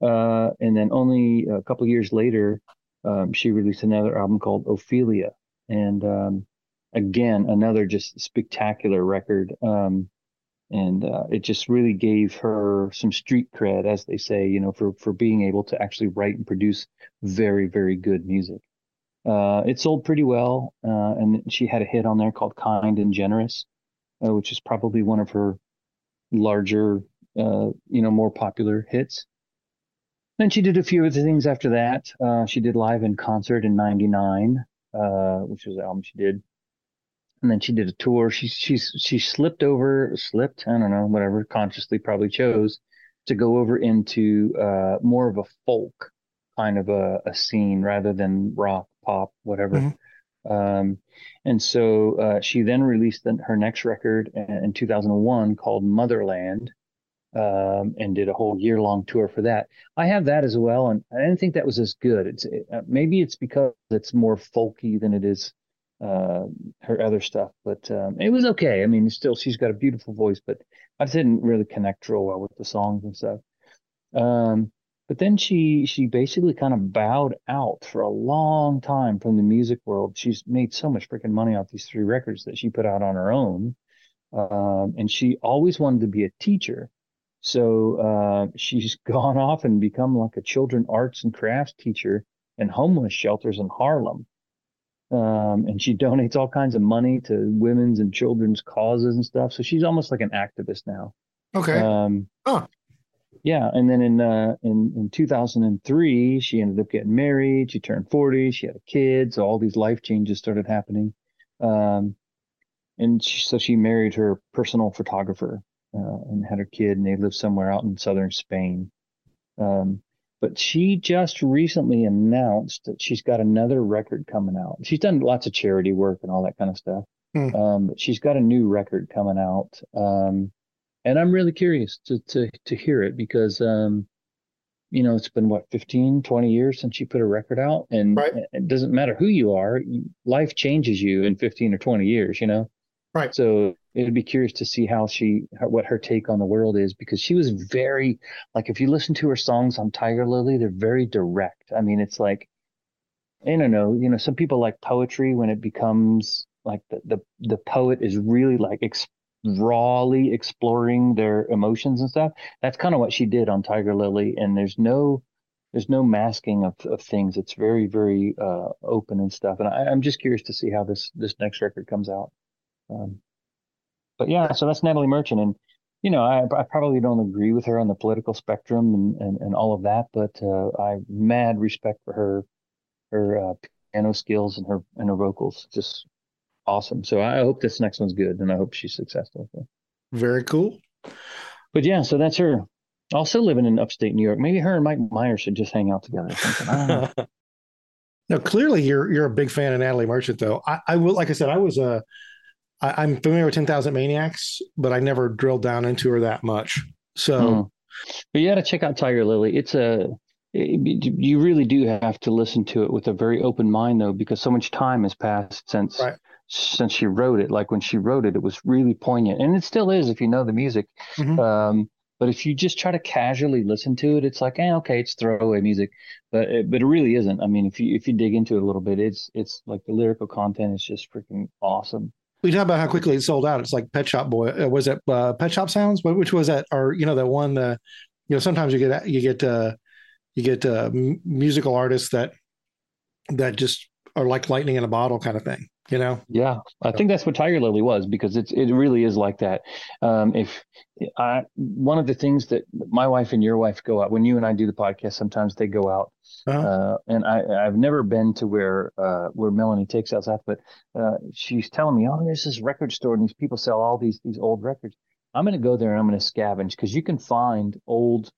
[SPEAKER 3] Uh, and then only a couple years later, um, she released another album called Ophelia. And um, again, another just spectacular record. Um, and uh, it just really gave her some street cred, as they say, you know, for for being able to actually write and produce very very good music. Uh, it sold pretty well, uh, and she had a hit on there called "Kind and Generous," uh, which is probably one of her larger, uh, you know, more popular hits. Then she did a few other things after that. Uh, she did live in concert in '99, which was the album she did and then she did a tour. She she's she slipped over, slipped, I don't know, whatever, consciously probably chose to go over into uh, more of a folk kind of a, a scene rather than rock, pop, whatever. Mm-hmm. Um, and so uh, she then released the, her next record in 2001 called Motherland. Um, and did a whole year long tour for that. I have that as well, and I didn't think that was as good. It's uh, maybe it's because it's more folky than it is uh, her other stuff, but um, it was okay. I mean, still, she's got a beautiful voice, but I didn't really connect real well with the songs and stuff. Um, but then she she basically kind of bowed out for a long time from the music world. She's made so much freaking money off these three records that she put out on her own, um, and she always wanted to be a teacher. So uh, she's gone off and become like a children arts and crafts teacher in homeless shelters in Harlem. Um, and she donates all kinds of money to women's and children's causes and stuff. So she's almost like an activist now.
[SPEAKER 2] Okay. Um,
[SPEAKER 3] huh. Yeah, and then in uh, in in 2003, she ended up getting married. She turned 40. She had a kid. So all these life changes started happening. Um, and she, so she married her personal photographer uh, and had her kid, and they live somewhere out in southern Spain. Um, but she just recently announced that she's got another record coming out. She's done lots of charity work and all that kind of stuff. Hmm. Um, but she's got a new record coming out. Um, and I'm really curious to to to hear it because um, you know, it's been what 15, 20 years since you put a record out, and
[SPEAKER 2] Right.
[SPEAKER 3] it doesn't matter who you are, life changes you in 15 or 20 years, you know.
[SPEAKER 2] Right.
[SPEAKER 3] So it'd be curious to see how she, what her take on the world is, because she was very, like, if you listen to her songs on Tiger Lily, they're very direct. I mean, it's like, I don't know, you know, some people like poetry when it becomes like the the, the poet is really like ex- rawly exploring their emotions and stuff. That's kind of what she did on Tiger Lily, and there's no there's no masking of, of things. It's very very uh, open and stuff. And I, I'm just curious to see how this this next record comes out. Um, but yeah, so that's Natalie Merchant, and you know, I, I probably don't agree with her on the political spectrum and and, and all of that, but uh, I mad respect for her her uh, piano skills and her and her vocals. Just awesome. So I hope this next one's good, and I hope she's successful.
[SPEAKER 2] Very cool.
[SPEAKER 3] But yeah, so that's her. Also living in upstate New York. Maybe her and Mike Myers should just hang out together or something. I don't know.
[SPEAKER 2] now, clearly, you're you're a big fan of Natalie Merchant, though. I, I will, like I said, I was a. I, I'm familiar with Ten Thousand Maniacs, but I never drilled down into her that much. So,
[SPEAKER 3] Mm. But you got to check out Tiger Lily. It's a it- you really do have to listen to it with a very open mind though, because so much time has passed since
[SPEAKER 2] Right.
[SPEAKER 3] since she wrote it. Like when she wrote it, it was really poignant, and it still is if you know the music.
[SPEAKER 2] Mhm.
[SPEAKER 3] Um, but if you just try to casually listen to it, it's like, eh, okay, it's throwaway music, but it, but it really isn't. I mean, if you if you dig into it a little bit, it's it's like the lyrical content is just freaking awesome.
[SPEAKER 2] We talk about how quickly it sold out. It's like Pet Shop Boy. Uh, was it uh, Pet Shop Sounds? What- Which was that? Or you know that one? Uh, you know, sometimes you get you get uh, you get uh, musical artists that that just are like lightning in a bottle kind of thing. You know,
[SPEAKER 3] Yeah, I think that's what Tiger Lily was because it's it really is like that. Um, if I one of the things that my wife and your wife go out when you and I do the podcast, sometimes they go out,
[SPEAKER 2] Uh-huh.
[SPEAKER 3] uh, and I I've never been to where uh, where Melanie takes us out, but uh, she's telling me, oh, there's this record store and these people sell all these these old records. I'm going to go there and I'm going to scavenge because you can find old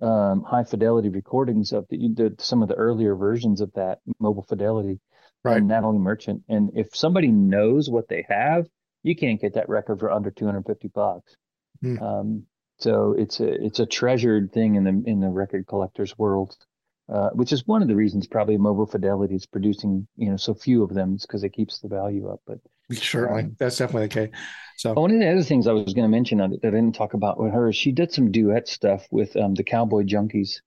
[SPEAKER 3] um, high fidelity recordings of the, you the some of the earlier versions of that mobile fidelity
[SPEAKER 2] Right.
[SPEAKER 3] and Natalie Merchant. And if somebody knows what they have, you can't get that record for under 250 bucks.
[SPEAKER 2] Hmm.
[SPEAKER 3] Um, so it's a it's a treasured thing in the in the record collector's world, uh, which is one of the reasons probably Mobile Fidelity is producing you know so few of them. Because it keeps the value up. But
[SPEAKER 2] certainly
[SPEAKER 3] Um,
[SPEAKER 2] that's definitely the case. So,
[SPEAKER 3] one of the other things I was going to mention that I didn't talk about with her is she did some duet stuff with um, the Cowboy Junkies.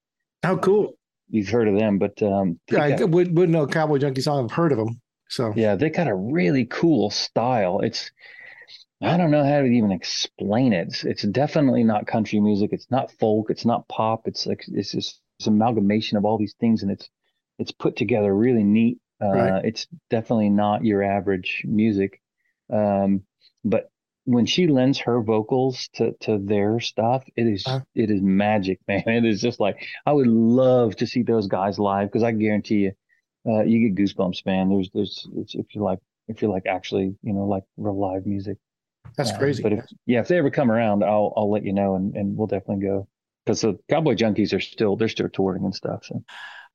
[SPEAKER 2] how cool!
[SPEAKER 3] You've heard of them, but um, they
[SPEAKER 2] I would would know Cowboy Junkie song. I've heard of them. So,
[SPEAKER 3] Yeah, they got a really cool style. It's I don't know how to even explain it. It's, it's definitely not country music. It's not folk. It's not pop. It's like it's just it's amalgamation of all these things, and it's it's put together really neat. Uh,
[SPEAKER 2] Right.
[SPEAKER 3] It's definitely not your average music, um, but when she lends her vocals to to their stuff, it is
[SPEAKER 2] Uh.
[SPEAKER 3] it is magic, man. It is just like I would love to see those guys live because I guarantee you uh, you get goosebumps, man. There's, there's, it's, if you like, if you like actually, you know, like real live music.
[SPEAKER 2] that's
[SPEAKER 3] Uh,
[SPEAKER 2] crazy.
[SPEAKER 3] But if, yeah, if they ever come around, I'll, I'll let you know, and, and we'll definitely go because the Cowboy Junkies are still, they're still touring and stuff. So,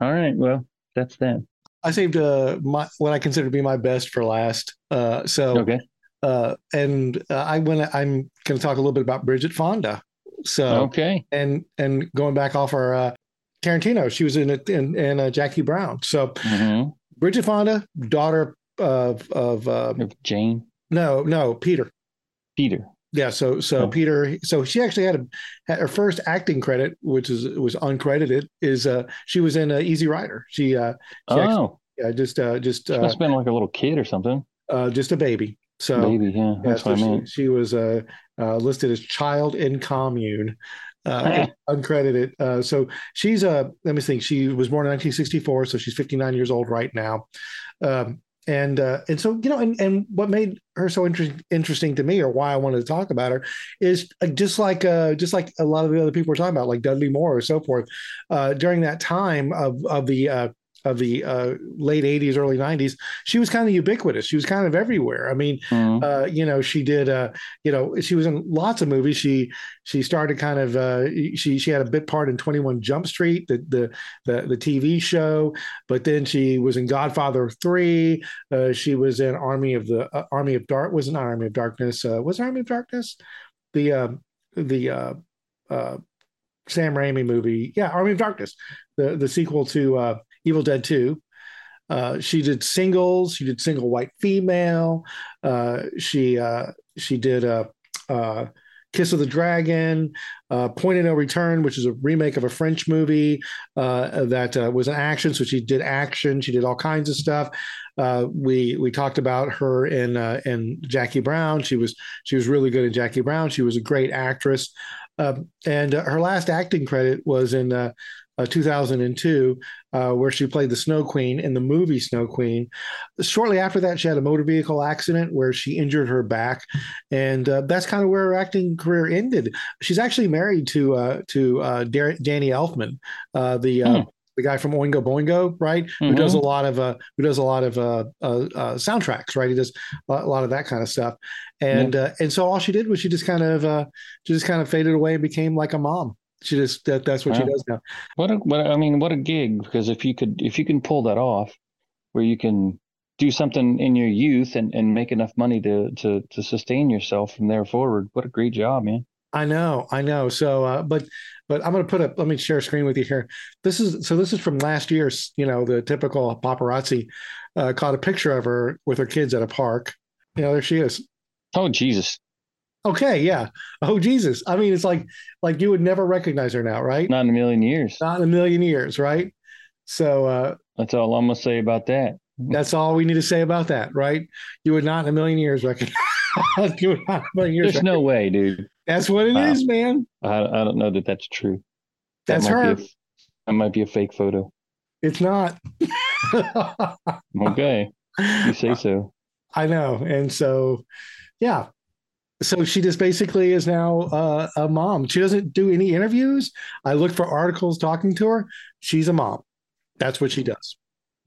[SPEAKER 3] all right, well, that's that.
[SPEAKER 2] I saved uh, my what I consider to be my best for last. Uh, so,
[SPEAKER 3] Okay.
[SPEAKER 2] Uh, and uh, I went. I'm going to talk a little bit about Bridget Fonda. So,
[SPEAKER 3] Okay.
[SPEAKER 2] and and going back off our uh, Tarantino, she was in it in, in uh, Jackie Brown. So,
[SPEAKER 3] hmm
[SPEAKER 2] Bridget Fonda, daughter of of uh,
[SPEAKER 3] Jane,
[SPEAKER 2] no no Peter.
[SPEAKER 3] Peter.
[SPEAKER 2] Yeah, so so
[SPEAKER 3] Oh.
[SPEAKER 2] Peter, so she actually had a had her first acting credit, which is was uncredited, is uh she was in uh, Easy Rider. She uh she actually,
[SPEAKER 3] Oh,
[SPEAKER 2] yeah, just uh just
[SPEAKER 3] she
[SPEAKER 2] uh,
[SPEAKER 3] must have been like a little kid or something.
[SPEAKER 2] uh just a baby. So
[SPEAKER 3] Baby, yeah,
[SPEAKER 2] yeah, so
[SPEAKER 3] what I
[SPEAKER 2] she, she was uh, uh listed as child in commune, uh uncredited. Uh so she's uh let me think, she was born in 1964, so she's 59 years old right now. Um and uh, and so you know, and, and what made her so interesting interesting to me, or why I wanted to talk about her, is just like uh, just like a lot of the other people we're talking about, like Dudley Moore or so forth. Uh, during that time of of the uh, of the uh, late '80s, early '90s, she was kind of ubiquitous. She was kind of everywhere. I mean,
[SPEAKER 3] Mhm.
[SPEAKER 2] uh, you know, she did, uh, you know, she was in lots of movies. She she started kind of, uh, she she had a bit part in Twenty One Jump Street, the the the the TV show, but then she was in Godfather Three. Uh, she was in Army of the uh, Army of Dark. Was an Army of Darkness. Uh, was Army of Darkness? The uh, the uh, uh, Sam Raimi movie. Yeah, Army of Darkness, the the sequel to uh, Evil Dead Two. Uh, she did singles. She did single white female. Uh, she uh, she did a. Uh, Kiss of the Dragon, uh, Point of No Return, which is a remake of a French movie uh, that uh, was an action. So she did action. She did all kinds of stuff. Uh, we we talked about her in uh, in Jackie Brown. She was she was really good in Jackie Brown. She was a great actress. Um, and uh, her last acting credit was in uh, 2002, uh, where she played the Snow Queen in the movie Snow Queen. Shortly after that, she had a motor vehicle accident where she injured her back, and uh, that's kind of where her acting career ended. She's actually married to uh, to uh, Danny Elfman, uh, the hmm. the guy from Oingo Boingo, right? Mm-hmm. Who does a lot of uh, who does a lot of uh, uh, uh, soundtracks, right? He does a lot of that kind of stuff, and uh, and so all she did was she just kind of uh, she just kind of faded away and became like a mom she just that, that's what she does now.
[SPEAKER 3] What a what I mean, what a gig! Because if you could if you can pull that off, where you can do something in your youth and, and make enough money to to to sustain yourself from there forward, what a great job, man!
[SPEAKER 2] I know, I know. So, uh, but but I'm going to put up. Let me share a screen with you here. This is so. This is from last year's. You know, the typical paparazzi uh, caught a picture of her with her kids at a park. You know, there she is.
[SPEAKER 3] Oh Jesus!
[SPEAKER 2] Okay, yeah. Oh Jesus. I mean, it's like like you would never recognize her now, right?
[SPEAKER 3] Not in a million years.
[SPEAKER 2] Not in a million years, right? So uh
[SPEAKER 3] that's all I'm gonna say about that.
[SPEAKER 2] That's all we need to say about that, right? You would not in a million years recognize.
[SPEAKER 3] you would not in a million years. There's recognize. no way, dude.
[SPEAKER 2] That's what it wow. is, man.
[SPEAKER 3] I, I don't know that that's true.
[SPEAKER 2] That that's her.
[SPEAKER 3] A, that might be a fake photo.
[SPEAKER 2] It's not.
[SPEAKER 3] okay, you say so.
[SPEAKER 2] I know, and so yeah, so she just basically is now uh, a mom. She doesn't do any interviews. I look for articles talking to her. She's a mom. That's what she does.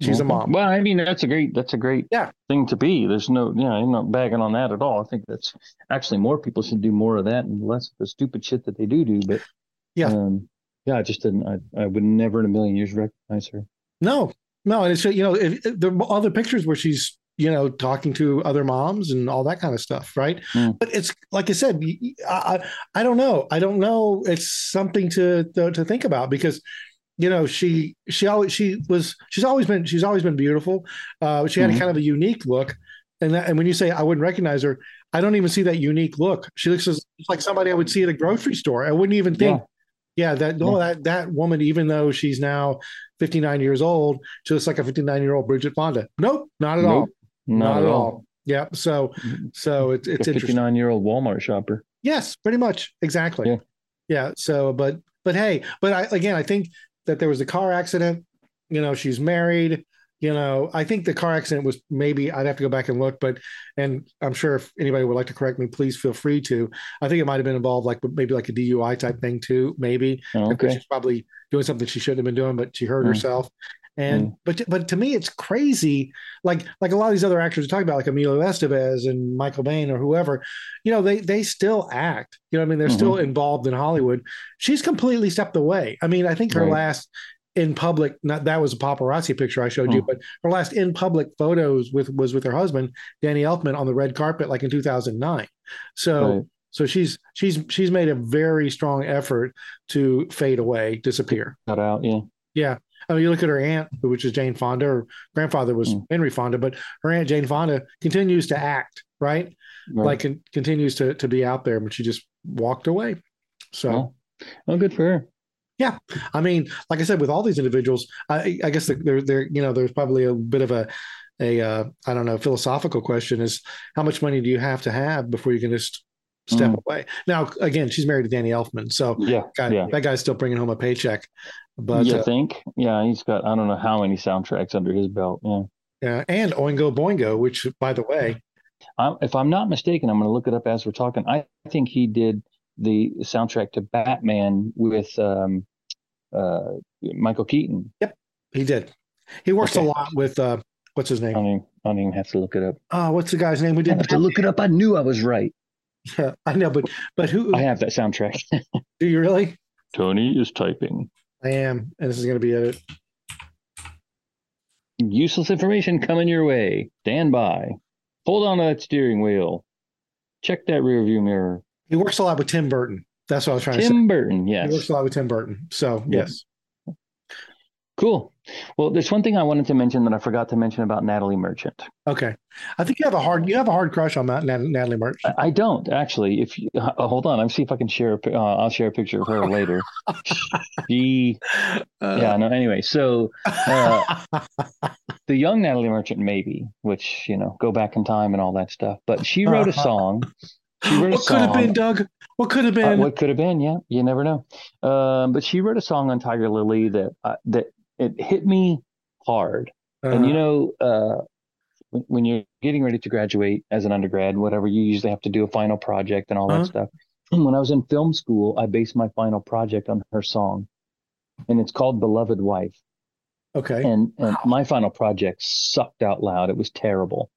[SPEAKER 2] She's a mom.
[SPEAKER 3] Well, I mean, that's a great that's a great
[SPEAKER 2] yeah.
[SPEAKER 3] thing to be. There's no, you know, I'm not bagging on that at all. I think that's actually more people should do more of that and less of the stupid shit that they do do. But
[SPEAKER 2] yeah,
[SPEAKER 3] um, yeah, I just didn't. I, I would never in a million years recognize her.
[SPEAKER 2] No, no, and it's you know, if, if, there are other pictures where she's you know, talking to other moms and all that kind of stuff, right? Mm. But it's like I said, I, I don't know, I don't know. It's something to, to to think about because you know she she always she was she's always been she's always been beautiful. Uh, she had mm-hmm. a kind of a unique look, and that, and when you say I wouldn't recognize her, I don't even see that unique look. She looks as, like somebody I would see at a grocery store. I wouldn't even think. Yeah. Yeah, that no, that that woman, even though she's now 59 years old, she looks like a 59 year old Bridget Fonda. Nope, not at nope. all. Not, Not at all. all. Yeah. So, mm-hmm. so it's it's a 59
[SPEAKER 3] year old Walmart shopper.
[SPEAKER 2] Yes, pretty much. Exactly. Yeah. yeah. So, but, but hey, but I, again, I think that there was a car accident. You know, she's married. You know, I think the car accident was maybe I'd have to go back and look, but and I'm sure if anybody would like to correct me, please feel free to. I think it might have been involved like maybe like a DUI type thing too, maybe.
[SPEAKER 3] Oh, okay.
[SPEAKER 2] She's probably doing something she shouldn't have been doing, but she hurt mm. herself. And mm. but but to me, it's crazy. Like like a lot of these other actors we talk about, like Emilio Estevez and Michael Biehn or whoever, you know, they they still act. You know, I mean, they're mm-hmm. still involved in Hollywood. She's completely stepped away. I mean, I think her right. last in public not that was a paparazzi picture I showed you, hmm. but her last in public photos with was with her husband Danny Elfman on the red carpet, like in 2009. So. Right. So she's she's she's made a very strong effort to fade away, disappear.
[SPEAKER 3] Cut out, yeah.
[SPEAKER 2] Yeah. I mean, you look at her aunt, which is Jane Fonda. Her grandfather was mm. Henry Fonda, but her aunt Jane Fonda continues to act, right? right. Like con- continues to to be out there, but she just walked away. So,
[SPEAKER 3] well, well, good for her.
[SPEAKER 2] Yeah, I mean, like I said, with all these individuals, I, I guess there, there, you know, there's probably a bit of a, a, uh, I don't know, philosophical question: is how much money do you have to have before you can just step mm. away? Now, again, she's married to Danny Elfman, so
[SPEAKER 3] yeah,
[SPEAKER 2] God,
[SPEAKER 3] yeah.
[SPEAKER 2] that guy's still bringing home a paycheck. But
[SPEAKER 3] you uh, think, yeah, he's got I don't know how many soundtracks under his belt. Yeah,
[SPEAKER 2] yeah, and Oingo Boingo, which by the way,
[SPEAKER 3] I'm, if I'm not mistaken, I'm going to look it up as we're talking. I think he did the soundtrack to Batman with um, uh, Michael Keaton.
[SPEAKER 2] Yep, he did. He works okay. a lot with uh, what's his name?
[SPEAKER 3] I don't, even, I don't even have to look it up.
[SPEAKER 2] Oh, what's the guy's name? We didn't
[SPEAKER 3] have to look it up. I knew I was right.
[SPEAKER 2] Yeah, I know, but but who?
[SPEAKER 3] I have that soundtrack.
[SPEAKER 2] do you really?
[SPEAKER 3] Tony is typing.
[SPEAKER 2] I am, and this is going to be it.
[SPEAKER 3] Useless information coming your way. Stand by. Hold on to that steering wheel. Check that rear view mirror.
[SPEAKER 2] He works a lot with Tim Burton. That's what I was trying to say.
[SPEAKER 3] Tim Burton, yes.
[SPEAKER 2] He works a lot with Tim Burton. So
[SPEAKER 3] Yeah.
[SPEAKER 2] yes.
[SPEAKER 3] Cool. Well, there's one thing I wanted to mention that I forgot to mention about Natalie Merchant.
[SPEAKER 2] Okay. I think you have a hard you have a hard crush on Nat- Natalie Merchant.
[SPEAKER 3] I don't actually. If you, uh, hold on, I'll see if I can share. A, uh, I'll share a picture of her later. she, yeah. No. Anyway, so uh, the young Natalie Merchant, maybe, which you know, go back in time and all that stuff. But she wrote a song. She wrote a
[SPEAKER 2] what could have been. Doug? What could have
[SPEAKER 3] Uh,
[SPEAKER 2] been?
[SPEAKER 3] what could have been? Yeah, you never know. Um, but she wrote a song on Tiger Lily that uh, that it hit me hard. And you
[SPEAKER 2] Uh,
[SPEAKER 3] know, uh, when, when you're getting ready to graduate as an undergrad, whatever, you usually have to do a final project and all
[SPEAKER 2] Uh-huh.
[SPEAKER 3] that stuff. And when I was in film school, I based my final project on her song, and it's called "Beloved Wife."
[SPEAKER 2] okay.
[SPEAKER 3] And and
[SPEAKER 2] Wow.
[SPEAKER 3] my final project sucked out loud. It was terrible.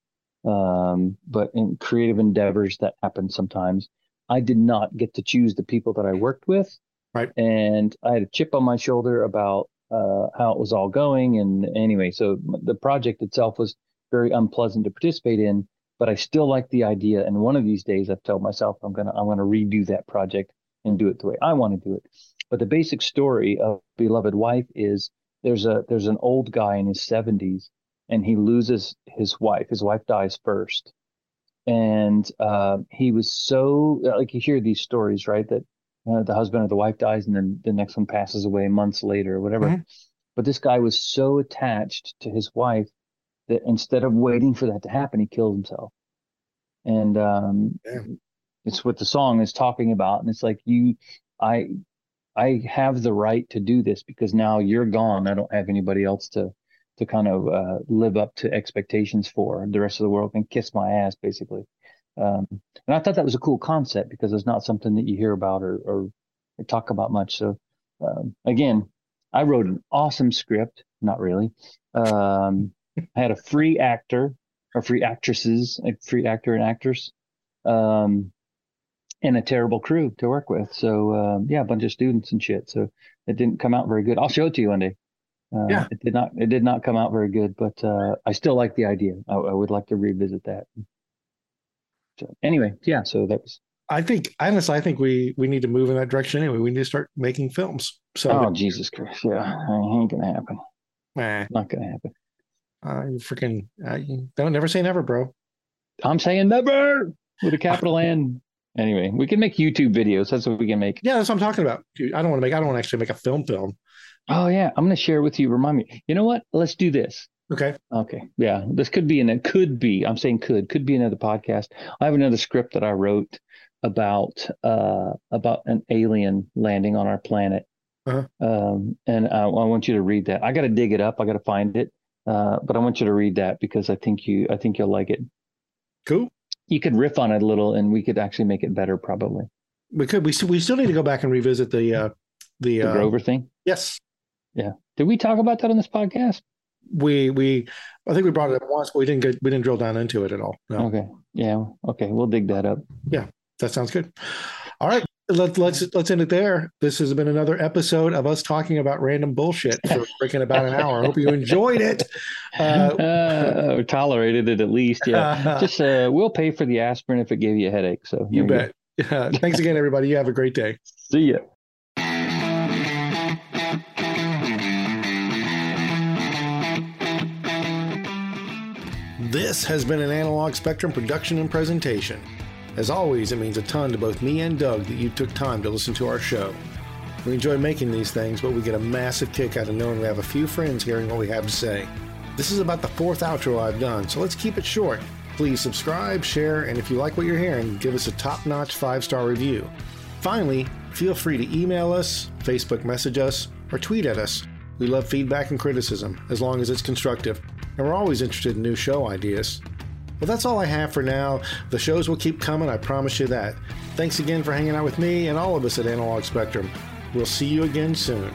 [SPEAKER 3] Um, but in creative endeavors that happen sometimes, I did not get to choose the people that I worked with.
[SPEAKER 2] Right.
[SPEAKER 3] And I had a chip on my shoulder about uh, how it was all going. And anyway, so the project itself was very unpleasant to participate in, but I still like the idea. And one of these days, I've told myself I'm gonna I'm gonna redo that project and do it the way I want to do it. But the basic story of Beloved Wife is there's a there's an old guy in his 70s and he loses his wife his wife dies first and uh, he was so like you hear these stories right that uh, the husband or the wife dies and then the next one passes away months later or whatever
[SPEAKER 2] Mhm.
[SPEAKER 3] but this guy was so attached to his wife that instead of waiting for that to happen he killed himself and um, it's what the song is talking about and it's like you i I have the right to do this because now you're gone. I don't have anybody else to to kind of uh, live up to expectations for. The rest of the world can kiss my ass, basically. Um, and I thought that was a cool concept because it's not something that you hear about or or, or talk about much. So um, again, I wrote an awesome script. Not really. Um, I had a free actor or free actresses, a free actor and actress. Um, and a terrible crew to work with. So um, yeah, a bunch of students and shit. So it didn't come out very good. I'll show it to you one day. Uh,
[SPEAKER 2] Yeah.
[SPEAKER 3] it did not. It did not come out very good, but uh, I still like the idea. I, I would like to revisit that. So anyway, yeah. So that was.
[SPEAKER 2] I think honestly, I think we we need to move in that direction anyway. We need to start making films. So
[SPEAKER 3] Oh Jesus Christ! Yeah, it ain't gonna happen.
[SPEAKER 2] eh,
[SPEAKER 3] Not gonna happen.
[SPEAKER 2] uh, you freaking uh, you don't never say never, bro.
[SPEAKER 3] I'm saying never with a capital N. Anyway, we can make YouTube videos. That's what we can make.
[SPEAKER 2] Yeah, that's what I'm talking about. Dude, I don't want to make. I don't want to actually make a film. Film.
[SPEAKER 3] Oh yeah, I'm gonna share with you. Remind me. You know what? Let's do this.
[SPEAKER 2] Okay.
[SPEAKER 3] Okay. Yeah. This could be, and it could be, I'm saying could, could be another podcast. I have another script that I wrote about, uh, about an alien landing on our planet.
[SPEAKER 2] Uh-huh.
[SPEAKER 3] Um, and I, I want you to read that. I got to dig it up. I got to find it. Uh, but I want you to read that because I think you, I think you'll like it.
[SPEAKER 2] Cool.
[SPEAKER 3] You could riff on it a little and we could actually make it better probably.
[SPEAKER 2] We could. We still. We still need to go back and revisit the. uh The,
[SPEAKER 3] The
[SPEAKER 2] uh,
[SPEAKER 3] Grover thing.
[SPEAKER 2] Yes. Yeah.
[SPEAKER 3] Did we talk about that on this podcast?
[SPEAKER 2] We we. I think we brought it up once, but we didn't get. We didn't drill down into it at all. No.
[SPEAKER 3] Okay. Yeah. Okay. We'll dig that up. Yeah.
[SPEAKER 2] That sounds good. All right. let's let's let's end it there. This has been another episode of us talking about random bullshit for freaking about an hour. I hope you enjoyed it. Uh,
[SPEAKER 3] Uh, tolerated it at least. Yeah. Just uh, we'll pay for the aspirin if it gave you a headache. So
[SPEAKER 2] you bet. Yeah. Thanks again, everybody. You have a great day.
[SPEAKER 3] See ya.
[SPEAKER 2] This has been an Analog Spectrum production and presentation. As always, it means a ton to both me and Doug that you took time to listen to our show. We enjoy making these things, but we get a massive kick out of knowing we have a few friends hearing what we have to say. This is about the fourth outro I've done, so let's keep it short. Please subscribe, share, and if you like what you're hearing, give us a top notch five star review. Finally, feel free to email us, Facebook message us, or tweet at us. We love feedback and criticism, as long as it's constructive, and we're always interested in new show ideas. Well, that's all I have for now. The shows will keep coming, I promise you that. Thanks again for hanging out with me and all of us at Analog Spectrum. We'll see you again soon.